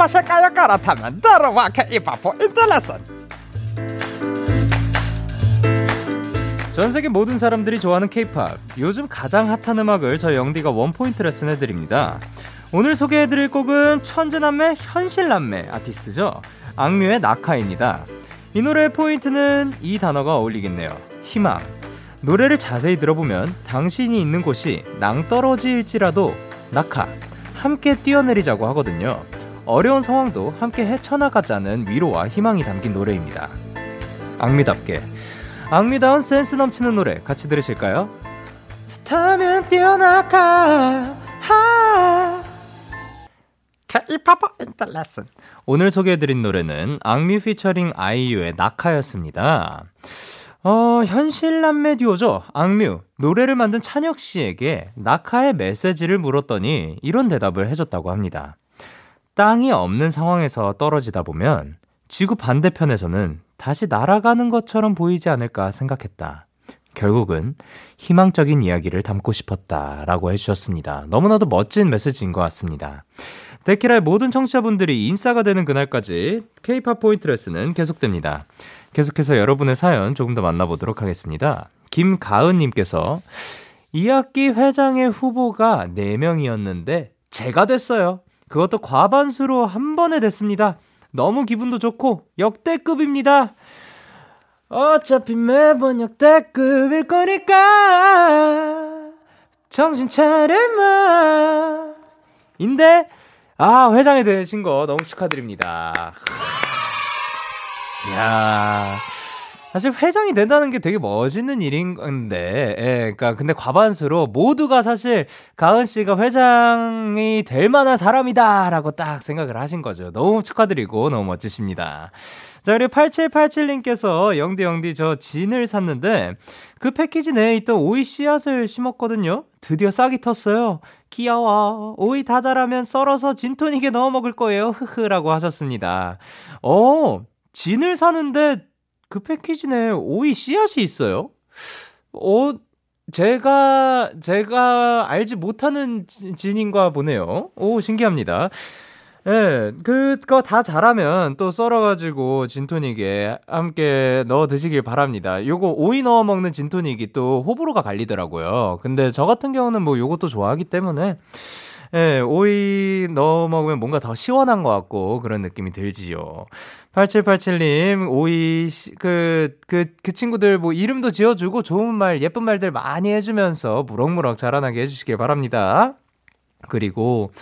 나가 세파세까요 갈아타면 들어와 케이팝포 인터레슨 전 세계 모든 사람들이 좋아하는 케이팝. 요즘 가장 핫한 음악을 저 영디가 원포인트 레슨 해드립니다. 오늘 소개해드릴 곡은 천재남매 현실남매 아티스트죠. 악뮤의 나카입니다. 이 노래의 포인트는 이 단어가 어울리겠네요. 희망. 노래를 자세히 들어보면 당신이 있는 곳이 낭떠러지일지라도 낙하 함께 뛰어내리자고 하거든요. 어려운 상황도 함께 헤쳐나가자는 위로와 희망이 담긴 노래입니다. 악미답게 악미다운 센스 넘치는 노래 같이 들으실까요? 타면 뛰어나가 하 K-pop 인터레슨 오늘 소개해드린 노래는 악뮤 피처링 아이유의 낙하였습니다. 어, 현실 남매 듀오죠. 악뮤. 노래를 만든 찬혁 씨에게 낙하의 메시지를 물었더니 이런 대답을 해줬다고 합니다. 땅이 없는 상황에서 떨어지다 보면 지구 반대편에서는 다시 날아가는 것처럼 보이지 않을까 생각했다. 결국은 희망적인 이야기를 담고 싶었다 라고 해주셨습니다. 너무나도 멋진 메시지인 것 같습니다. 데키라의 모든 청취자분들이 인싸가 되는 그날까지 K-팝 포인트 레슨은 계속됩니다. 계속해서 여러분의 사연 조금 더 만나보도록 하겠습니다. 김가은님께서 2학기 회장의 후보가 4명이었는데 제가 됐어요. 그것도 과반수로 한 번에 됐습니다. 너무 기분도 좋고 역대급입니다. 어차피 매번 역대급일 거니까 정신 차려마. 인데 아 회장이 되신 거 너무 축하드립니다. 이야. 사실 회장이 된다는 게 되게 멋있는 일인 건데, 예, 그러니까 근데 과반수로 모두가 사실 가은 씨가 회장이 될 만한 사람이다라고 딱 생각을 하신 거죠. 너무 축하드리고 너무 멋지십니다. 자, 그리고 8787님께서 영디 영디 저 진을 샀는데 그 패키지 내에 있던 오이 씨앗을 심었거든요. 드디어 싹이 텄어요. 귀여워. 오이 다 자라면 썰어서 진토닉에 넣어 먹을 거예요. 흐흐라고 하셨습니다. 어, 진을 사는데 그 패키지 내에 오이 씨앗이 있어요? 어, 제가, 제가 알지 못하는 지- 진인가 보네요. 오, 신기합니다. 예, 그거 다 자라면 또 썰어가지고 진토닉에 함께 넣어 드시길 바랍니다. 요거 오이 넣어 먹는 진토닉이 또 호불호가 갈리더라고요. 근데 저 같은 경우는 뭐 요것도 좋아하기 때문에 예, 오이 넣어 먹으면 뭔가 더 시원한 것 같고 그런 느낌이 들지요. 8787님, 오이, 씨- 그, 그, 그 친구들 뭐 이름도 지어주고 좋은 말, 예쁜 말들 많이 해주면서 무럭무럭 자라나게 해주시길 바랍니다. 그리고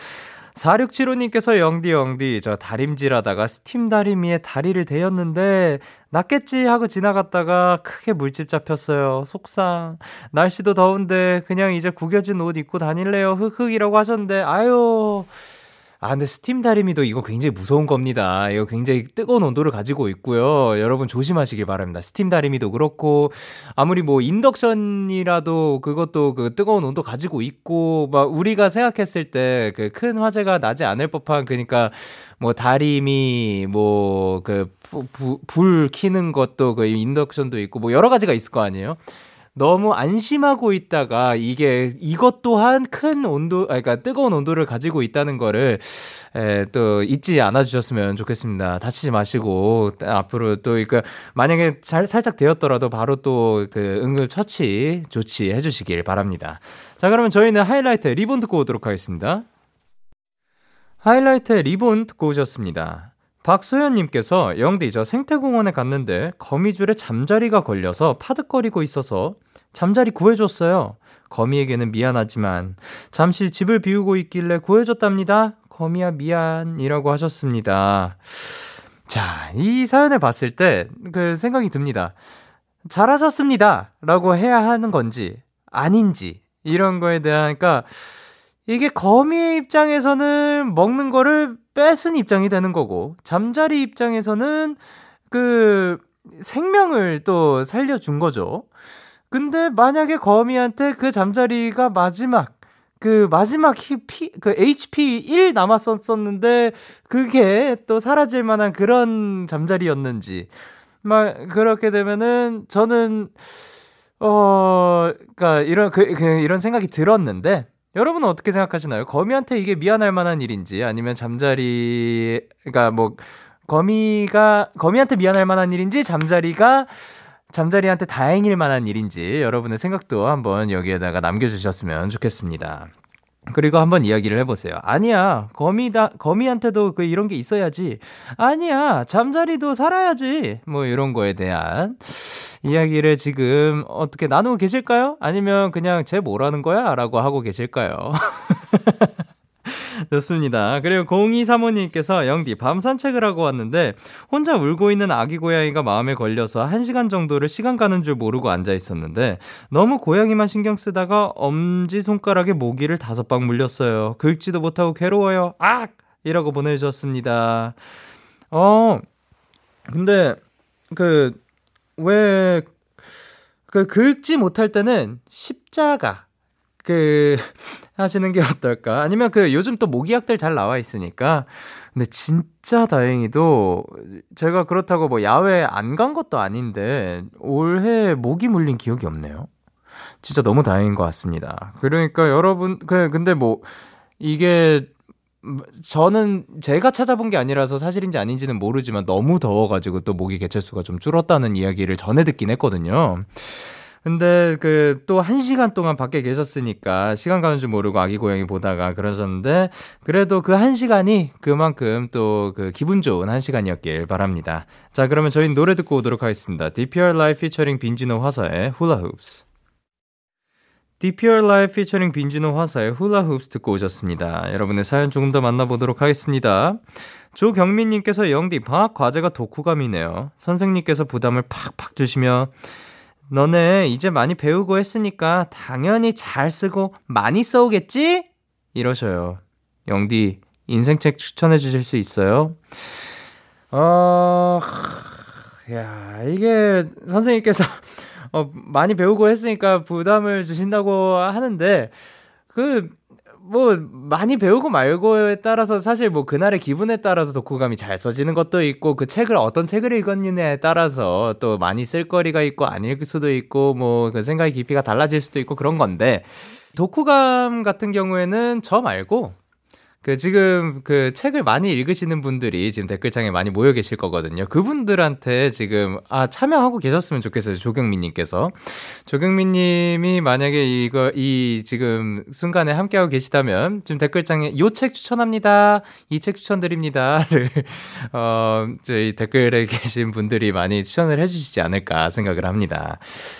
4675님께서 영디 영디 저 다림질 하다가 스팀 다리미에 다리를 대었는데 낫겠지 하고 지나갔다가 크게 물집 잡혔어요. 속상. 날씨도 더운데 그냥 이제 구겨진 옷 입고 다닐래요. 흑흑이라고 하셨는데 아유 아, 근데 스팀 다리미도 이거 굉장히 무서운 겁니다. 이거 굉장히 뜨거운 온도를 가지고 있고요. 여러분 조심하시길 바랍니다. 스팀 다리미도 그렇고, 아무리 뭐 인덕션이라도 그것도 그 뜨거운 온도 가지고 있고, 막 우리가 생각했을 때 그 큰 화재가 나지 않을 법한, 그니까 뭐 다리미, 뭐 그 불 키는 것도 그 인덕션도 있고, 뭐 여러 가지가 있을 거 아니에요? 너무 안심하고 있다가 이게 이것 또한 큰 온도, 아, 그러니까 뜨거운 온도를 가지고 있다는 거를 에, 또 잊지 않아 주셨으면 좋겠습니다. 다치지 마시고 앞으로 또 그러니까 만약에 잘 살짝 되었더라도 바로 또 그 응급 처치 조치 해 주시길 바랍니다. 자, 그러면 저희는 하이라이트 리본 듣고 오도록 하겠습니다. 하이라이트 리본 듣고 오셨습니다. 박소연님께서 영디 저 생태공원에 갔는데 거미줄에 잠자리가 걸려서 파득거리고 있어서 잠자리 구해줬어요. 거미에게는 미안하지만 잠시 집을 비우고 있길래 구해줬답니다. 거미야 미안이라고 하셨습니다. 자, 이 사연을 봤을 때 그 생각이 듭니다. 잘하셨습니다. 라고 해야 하는 건지 아닌지 이런 거에 대한 그러니까 이게 거미의 입장에서는 먹는 거를 뺏은 입장이 되는 거고 잠자리 입장에서는 그 생명을 또 살려준 거죠. 근데 만약에 거미한테 그 잠자리가 마지막 그 마지막 피, 그 HP 1 남았었었는데 그게 또 사라질 만한 그런 잠자리였는지 막 그렇게 되면은 저는 어 그러니까 이런 그, 그 이런 생각이 들었는데 여러분은 어떻게 생각하시나요? 거미한테 이게 미안할 만한 일인지 아니면 잠자리 그러니까 뭐 거미가 거미한테 미안할 만한 일인지 잠자리가 잠자리한테 다행일 만한 일인지 여러분의 생각도 한번 여기에다가 남겨주셨으면 좋겠습니다. 그리고 한번 이야기를 해보세요. 아니야, 거미다, 거미한테도 그 이런 게 있어야지. 아니야, 잠자리도 살아야지. 뭐 이런 거에 대한 이야기를 지금 어떻게 나누고 계실까요? 아니면 그냥 쟤 뭐라는 거야? 라고 하고 계실까요? (laughs) (laughs) 좋습니다. 그리고 0235님께서 영디 밤 산책을 하고 왔는데 혼자 울고 있는 아기 고양이가 마음에 걸려서 1시간 정도를 시간 가는 줄 모르고 앉아 있었는데 너무 고양이만 신경 쓰다가 엄지 손가락에 모기를 다섯 방 물렸어요. 긁지도 못하고 괴로워요. 악! 이라고 보내 주셨습니다. 어, 근데 그, 왜, 그 긁지 못할 때는 십자가 그 하시는 게 어떨까? 아니면 그 요즘 또 모기약들 잘 나와 있으니까. 근데 진짜 다행히도 제가 그렇다고 뭐 야외 안 간 것도 아닌데 올해 모기 물린 기억이 없네요. 진짜 너무 다행인 것 같습니다. 그러니까 여러분 그 근데 뭐 이게 저는 제가 찾아본 게 아니라서 사실인지 아닌지는 모르지만 너무 더워가지고 또 모기 개체수가 좀 줄었다는 이야기를 전해 듣긴 했거든요. 근데 그 또 한 시간 동안 밖에 계셨으니까 시간 가는 줄 모르고 아기 고양이 보다가 그러셨는데 그래도 그 한 시간이 그만큼 또 그 기분 좋은 한 시간이었길 바랍니다. 자, 그러면 저희 노래 듣고 오도록 하겠습니다. DPR Live 피처링 빈지노 화사의 Hula Hoops. DPR Live 피처링 빈지노 화사의 Hula Hoops 듣고 오셨습니다. 여러분의 사연 조금 더 만나보도록 하겠습니다. 조경민님께서 영디 방학 과제가 독후감이네요. 선생님께서 부담을 팍팍 주시며 너네 이제 많이 배우고 했으니까 당연히 잘 쓰고 많이 써오겠지? 이러셔요. 영디, 인생책 추천해 주실 수 있어요? 어, 야, 이게 선생님께서 (laughs) 어, 많이 배우고 했으니까 부담을 주신다고 하는데, 그, 뭐 많이 배우고 말고에 따라서 사실 뭐 그날의 기분에 따라서 독후감이 잘 써지는 것도 있고 그 책을 어떤 책을 읽었느냐에 따라서 또 많이 쓸 거리가 있고 아닐 수도 있고 뭐 그 생각의 깊이가 달라질 수도 있고 그런 건데 독후감 같은 경우에는 저 말고 그 지금 그 책을 많이 읽으시는 분들이 지금 댓글창에 많이 모여 계실 거거든요. 그분들한테 지금 아 참여하고 계셨으면 좋겠어요. 조경민 님께서. 조경민 님이 만약에 이거 이 지금 순간에 함께하고 계시다면 지금 댓글창에 요 책 추천합니다. 이 책 추천드립니다를 (laughs) 어 저희 댓글에 계신 분들이 많이 추천을 해 주시지 않을까 생각을 합니다.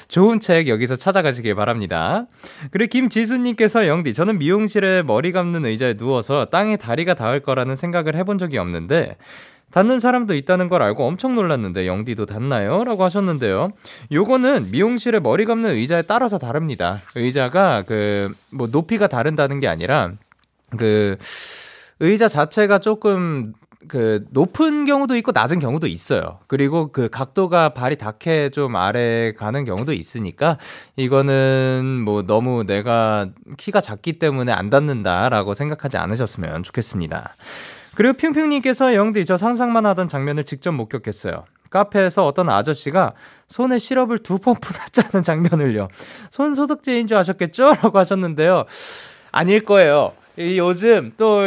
좋은 책 여기서 찾아가시길 바랍니다. 그리고 김지수 님께서 영디 저는 미용실에 머리 감는 의자에 누워서 땅에 다리가 닿을 거라는 생각을 해본 적이 없는데 닿는 사람도 있다는 걸 알고 엄청 놀랐는데 영디도 닿나요? 라고 하셨는데요. 요거는 미용실에 머리 감는 의자에 따라서 다릅니다. 의자가 그 뭐 높이가 다른다는 게 아니라 그 의자 자체가 조금 그 높은 경우도 있고 낮은 경우도 있어요. 그리고 그 각도가 발이 닿게 좀 아래 가는 경우도 있으니까 이거는 뭐 너무 내가 키가 작기 때문에 안 닿는다라고 생각하지 않으셨으면 좋겠습니다. 그리고 핑핑님께서 영디 저 상상만 하던 장면을 직접 목격했어요. 카페에서 어떤 아저씨가 손에 시럽을 두 펌프나 짜는 장면을요. 손 소독제인 줄 아셨겠죠? 라고 하셨는데요. 아닐 거예요. 이 요즘 또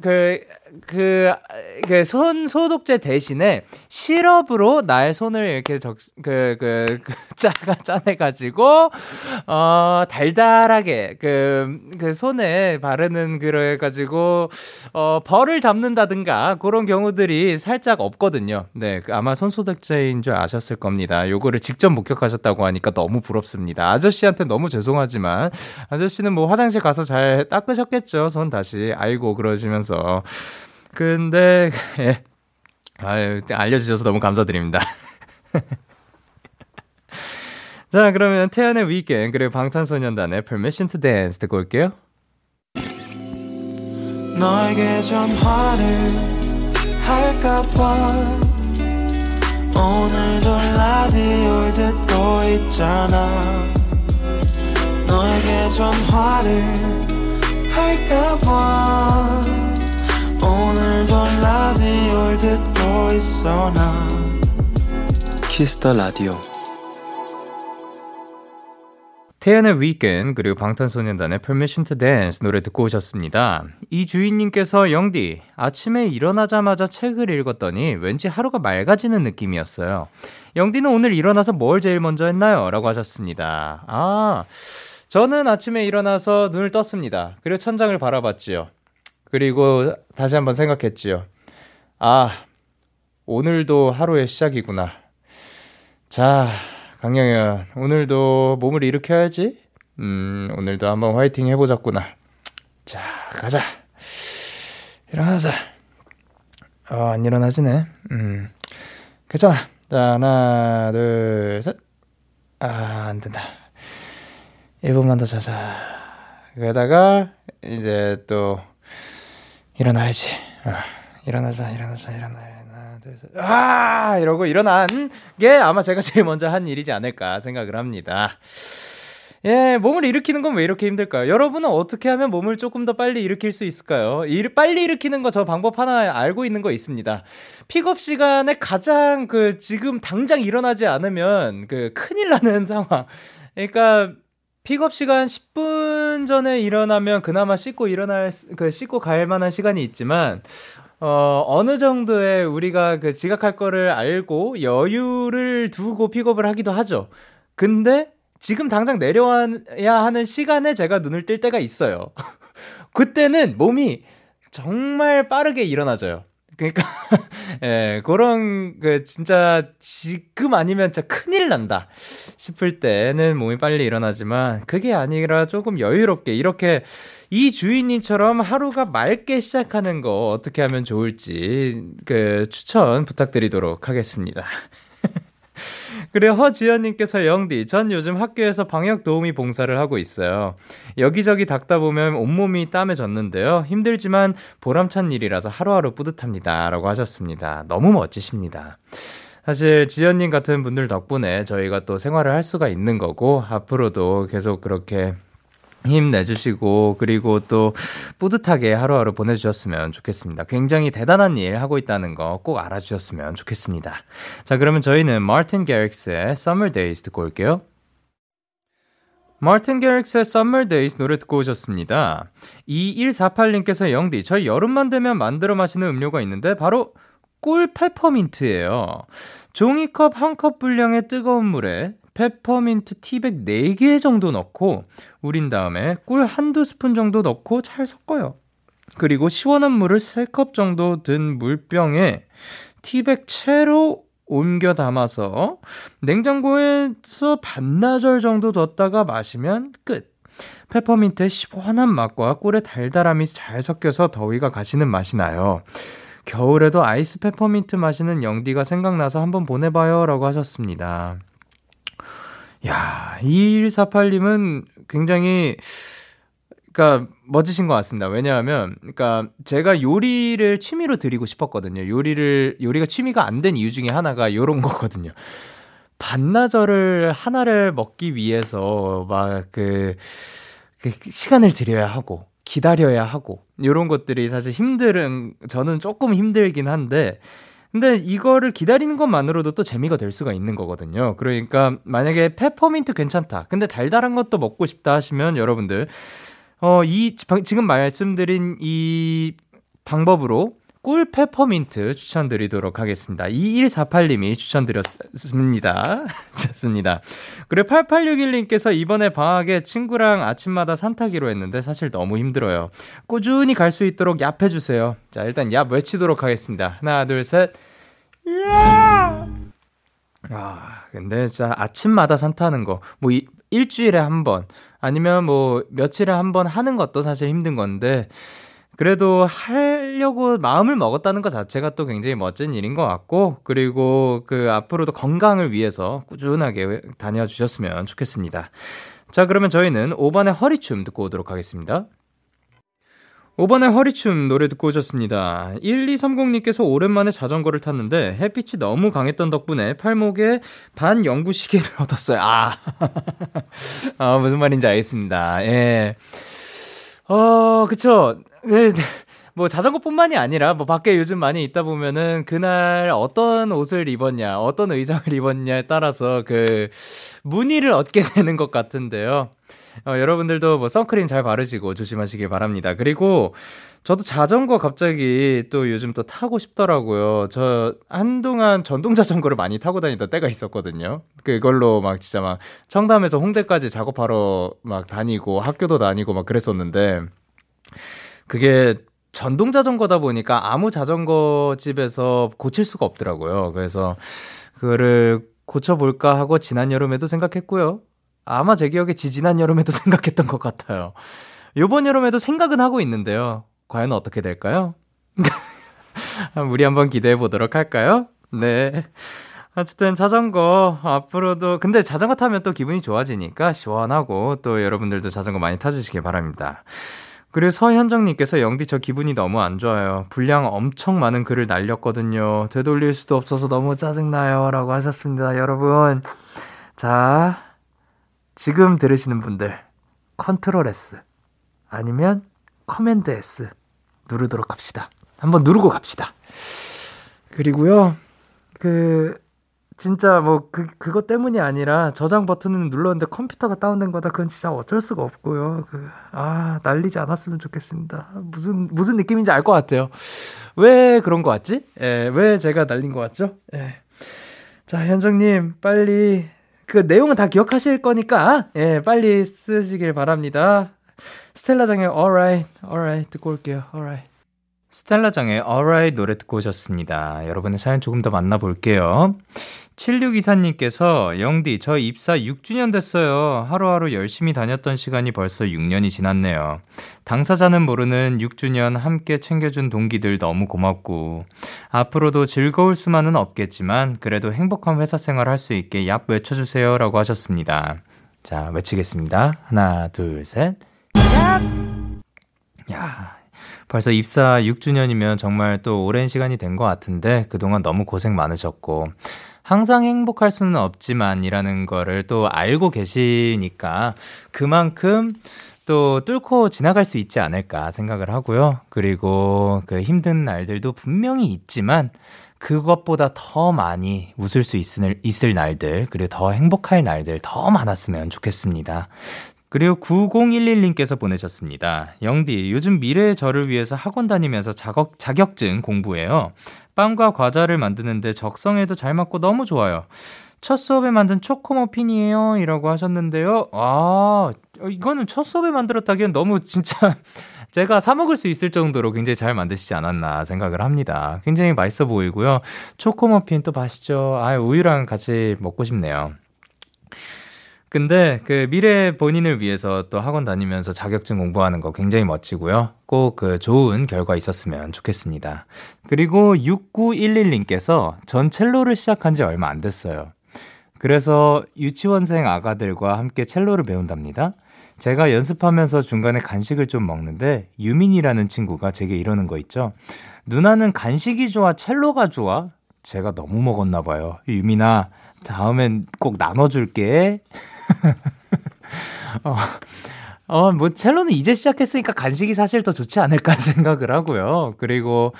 그 그 그 손 소독제 대신에 시럽으로 나의 손을 이렇게 적그그 그, 그 (laughs) 짜가 짜내 가지고 어 달달하게 그 그 손에 바르는 그래 가지고 어 벌을 잡는다든가 그런 경우들이 살짝 없거든요. 네, 그 아마 손 소독제인 줄 아셨을 겁니다. 요거를 직접 목격하셨다고 하니까 너무 부럽습니다. 아저씨한테 너무 죄송하지만 아저씨는 뭐 화장실 가서 잘 닦으셨겠죠. 손 다시 아이고 그러시면서 근데 (laughs) 예. 아유 알려주셔서 너무 감사드립니다. (laughs) 자 그러면 태연의 위켄 그리고 방탄소년단의 Permission to Dance 듣고 올게요. 너에게 전화를 할까봐 오늘도 라디오를 듣고 있잖아 너에게 전화를 할까봐 오늘도 라디오를 듣고 있어 나 키스 더 라디오. 태연의 위켄 그리고 방탄소년단의 Permission to Dance 노래 듣고 오셨습니다. 이 주인님께서 영디 아침에 일어나자마자 책을 읽었더니 왠지 하루가 맑아지는 느낌이었어요. 영디는 오늘 일어나서 뭘 제일 먼저 했나요? 라고 하셨습니다. 아 저는 아침에 일어나서 눈을 떴습니다. 그리고 천장을 바라봤지요. 그리고 다시 한번 생각했지요. 아 오늘도 하루의 시작이구나. 자, 강영현, 오늘도 몸을 일으켜야지. 음, 오늘도 한번 화이팅 해보자꾸나. 자, 가자. 일어나자. 어, 안 일어나지네. 음, 괜찮아. 자, 하나, 둘, 셋. 아, 안 된다. 1분만 더 자자. 그러다가, 이제 또, 일어나야지. 아, 일어나자, 일어나자, 일어나. 하나, 둘, 셋. 아! 이러고 일어난 게 아마 제가 제일 먼저 한 일이지 않을까 생각을 합니다. 예, 몸을 일으키는 건 왜 이렇게 힘들까요? 여러분은 어떻게 하면 몸을 조금 더 빨리 일으킬 수 있을까요? 일, 빨리 일으키는 거 저 방법 하나 알고 있는 거 있습니다. 픽업 시간에 가장 그 지금 당장 일어나지 않으면 그 큰일 나는 (laughs) 상황. 그러니까 픽업 시간 10분 전에 일어나면 그나마 씻고 일어날 그 씻고 갈 만한 시간이 있지만 어, 어느 정도의 우리가 그 지각할 거를 알고 여유를 두고 픽업을 하기도 하죠. 근데 지금 당장 내려와야 하는 시간에 제가 눈을 뜰 때가 있어요. (laughs) 그때는 몸이 정말 빠르게 일어나져요. 그러니까 (laughs) 예, 그런 그 진짜 지금 아니면 진짜 큰일 난다 싶을 때는 몸이 빨리 일어나지만 그게 아니라 조금 여유롭게 이렇게 이 주인님처럼 하루가 맑게 시작하는 거 어떻게 하면 좋을지 그 추천 부탁드리도록 하겠습니다. 그래 허지연님께서 영디 전 요즘 학교에서 방역 도우미 봉사를 하고 있어요. 여기저기 닦다 보면 온몸이 땀에 젖는데요. 힘들지만 보람찬 일이라서 하루하루 뿌듯합니다 라고 하셨습니다. 너무 멋지십니다. 사실 지연님 같은 분들 덕분에 저희가 또 생활을 할 수가 있는 거고 앞으로도 계속 그렇게 힘내주시고 그리고 또 뿌듯하게 하루하루 보내주셨으면 좋겠습니다. 굉장히 대단한 일 하고 있다는 거 꼭 알아주셨으면 좋겠습니다. 자 그러면 저희는 마틴 게릭스의 Summer Days 듣고 올게요. 마틴 게릭스의 Summer Days 노래 듣고 오셨습니다. 2148님께서 영디 저희 여름만 되면 만들어 마시는 음료가 있는데 바로 꿀 페퍼민트예요. 종이컵 한 컵 분량의 뜨거운 물에 페퍼민트 티백 4개 정도 넣고 우린 다음에 꿀 한두 스푼 정도 넣고 잘 섞어요. 그리고 시원한 물을 3컵 정도 든 물병에 티백 채로 옮겨 담아서 냉장고에서 반나절 정도 뒀다가 마시면 끝. 페퍼민트의 시원한 맛과 꿀의 달달함이 잘 섞여서 더위가 가시는 맛이 나요. 겨울에도 아이스 페퍼민트 마시는 영디가 생각나서 한번 보내봐요 라고 하셨습니다. 야, 2148님은 굉장히 그러니까 멋지신 것 같습니다. 왜냐하면, 그러니까 제가 요리를 취미로 드리고 싶었거든요. 요리를 요리가 취미가 안 된 이유 중에 하나가 요런 거거든요. 반나절을 하나를 먹기 위해서 막그 그 시간을 들여야 하고 기다려야 하고 이런 것들이 사실 힘들은 저는 조금 힘들긴 한데 근데 이거를 기다리는 것만으로도 또 재미가 될 수가 있는 거거든요. 그러니까 만약에 페퍼민트 괜찮다. 근데 달달한 것도 먹고 싶다 하시면 여러분들 어 이 지금 말씀드린 이 방법으로 꿀 페퍼민트 추천드리도록 하겠습니다. 2148님이 추천드렸습니다. (laughs) 좋습니다. 그리고 8861님께서 이번에 방학에 친구랑 아침마다 산타기로 했는데 사실 너무 힘들어요. 꾸준히 갈 수 있도록 얍해주세요. 자, 일단 얍 외치도록 하겠습니다. 하나, 둘, 셋. 야! 아, 근데 진짜 아침마다 산타하는 거, 뭐, 이, 일주일에 한 번, 아니면 뭐, 며칠에 한 번 하는 것도 사실 힘든 건데, 그래도 하려고 마음을 먹었다는 것 자체가 또 굉장히 멋진 일인 것 같고, 그리고 그 앞으로도 건강을 위해서 꾸준하게 다녀주셨으면 좋겠습니다. 자, 그러면 저희는 5번의 허리춤 듣고 오도록 하겠습니다. 5번의 허리춤 노래 듣고 오셨습니다. 1230님께서 오랜만에 자전거를 탔는데 햇빛이 너무 강했던 덕분에 팔목에 반 영구 시계를 (laughs) 얻었어요. 아. (laughs) 아, 무슨 말인지 알겠습니다. 예. 어, 그쵸. 예, (laughs) 뭐 자전거뿐만이 아니라 뭐 밖에 요즘 많이 있다 보면은 그날 어떤 옷을 입었냐, 어떤 의상을 (laughs) 입었냐에 따라서 그 무늬를 얻게 (laughs) 되는 것 같은데요. 어, 여러분들도 뭐 선크림 잘 바르시고 조심하시길 바랍니다. 그리고 저도 자전거 갑자기 또 요즘 또 타고 싶더라고요. 저 한동안 전동 자전거를 많이 타고 다니던 때가 있었거든요. 그걸로 막 진짜 막 청담에서 홍대까지 작업하러 막 다니고 학교도 다니고 막 그랬었는데 그게 전동 자전거다 보니까 아무 자전거 집에서 고칠 수가 없더라고요. 그래서 그거를 고쳐볼까 하고 지난 여름에도 생각했고요. 아마 제 기억에 지지난 여름에도 (laughs) 생각했던 것 같아요. 요번 여름에도 생각은 하고 있는데요. 과연 어떻게 될까요? (laughs) 우리 한번 기대해 보도록 할까요? 네. 어쨌든 자전거 앞으로도 근데 자전거 타면 또 기분이 좋아지니까 시원하고 또 여러분들도 자전거 많이 타주시길 바랍니다. 그리고 서현정님께서 영디 저 기분이 너무 안 좋아요. 분량 엄청 많은 글을 날렸거든요. 되돌릴 수도 없어서 너무 짜증나요. 라고 하셨습니다. 여러분. 자, 지금 들으시는 분들, Control S. 아니면 Command S. 누르도록 합시다. 한번 누르고 갑시다. 그리고요, 그, 진짜 뭐 그 그것 때문이 아니라 저장 버튼을 눌렀는데 컴퓨터가 다운된 거다. 그건 진짜 어쩔 수가 없고요. 그 아 날리지 않았으면 좋겠습니다. 무슨 무슨 느낌인지 알 것 같아요. 왜 그런 거 같지? 예, 왜 제가 날린 거 같죠? 예. 자 현정님 빨리 그 내용은 다 기억하실 거니까 예 빨리 쓰시길 바랍니다. 스텔라장의 Alright, Alright 듣고 올게요. Alright. 스텔라장의 Alright 노래 듣고 오셨습니다. 여러분의 사연 조금 더 만나볼게요. 7624님께서 영디 저 입사 6주년 됐어요. 하루하루 열심히 다녔던 시간이 벌써 6년이 지났네요. 당사자는 모르는 6주년 함께 챙겨준 동기들 너무 고맙고 앞으로도 즐거울 수만은 없겠지만 그래도 행복한 회사 생활 할 수 있게 얍 외쳐주세요 라고 하셨습니다. 자 외치겠습니다. 하나 둘 셋. 얍! 야 벌써 입사 6주년이면 정말 또 오랜 시간이 된 것 같은데 그동안 너무 고생 많으셨고 항상 행복할 수는 없지만이라는 거를 또 알고 계시니까 그만큼 또 뚫고 지나갈 수 있지 않을까 생각을 하고요. 그리고 그 힘든 날들도 분명히 있지만 그것보다 더 많이 웃을 수 있을, 있을 날들, 그리고 더 행복할 날들 더 많았으면 좋겠습니다. 그리고 9011님께서 보내셨습니다. 영디, 요즘 미래의 저를 위해서 학원 다니면서 자격, 자격증 공부해요. 빵과 과자를 만드는데 적성에도 잘 맞고 너무 좋아요. 첫 수업에 만든 초코머핀이에요. 이라고 하셨는데요. 아, 이거는 첫 수업에 만들었다기엔 너무 진짜 (laughs) 제가 사먹을 수 있을 정도로 굉장히 잘 만드시지 않았나 생각을 합니다. 굉장히 맛있어 보이고요. 초코머핀 또 맛있죠. 아, 우유랑 같이 먹고 싶네요. 근데 그 미래 본인을 위해서 또 학원 다니면서 자격증 공부하는 거 굉장히 멋지고요. 꼭 그 좋은 결과 있었으면 좋겠습니다. 그리고 6911님께서 전 첼로를 시작한 지 얼마 안 됐어요. 그래서 유치원생 아가들과 함께 첼로를 배운답니다. 제가 연습하면서 중간에 간식을 좀 먹는데 유민이라는 친구가 제게 이러는 거 있죠. 누나는 간식이 좋아, 첼로가 좋아? 제가 너무 먹었나 봐요. 유민아, 다음엔 꼭 나눠줄게. (laughs) 어, 어, 뭐, 첼로는 이제 시작했으니까 간식이 사실 더 좋지 않을까 (laughs) 생각을 하고요. 그리고,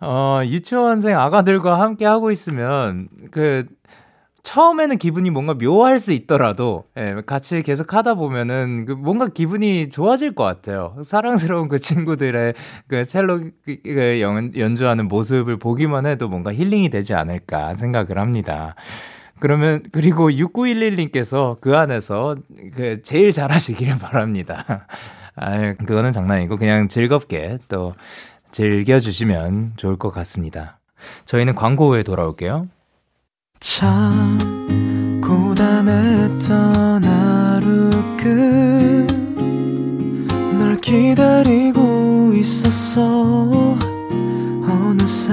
어, 유치원생 아가들과 함께 하고 있으면, 그, 처음에는 기분이 뭔가 묘할 수 있더라도, 예, 같이 계속 하다 보면은, 그 뭔가 기분이 좋아질 것 같아요. 사랑스러운 그 친구들의 그 첼로 그- 그 연, 연주하는 모습을 보기만 해도 뭔가 힐링이 되지 않을까 생각을 합니다. 그러면 그리고 6911님께서 그 안에서 그 제일 잘하시기를 바랍니다. (laughs) 아, 그거는 장난이고 그냥 즐겁게 또 즐겨 주시면 좋을 것 같습니다. 저희는 광고 후에 돌아올게요. 참 고단했던 하루 끝널 기다리고 있었어 어느새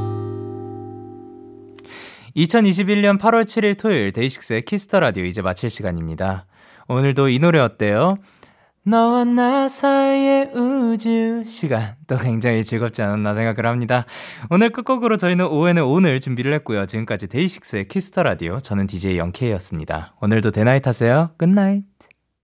2021년 8월 7일 토요일 데이식스의 키스 더 라디오 이제 마칠 시간입니다. 오늘도 이 노래 어때요? 너와 나 사이의 우주 시간 또 굉장히 즐겁지 않았나 생각을 합니다. 오늘 끝곡으로 저희는 오후에는 오늘 준비를 했고요. 지금까지 데이식스의 키스 더 라디오 저는 DJ 영케이였습니다. 오늘도 대나잇 하세요. Good night.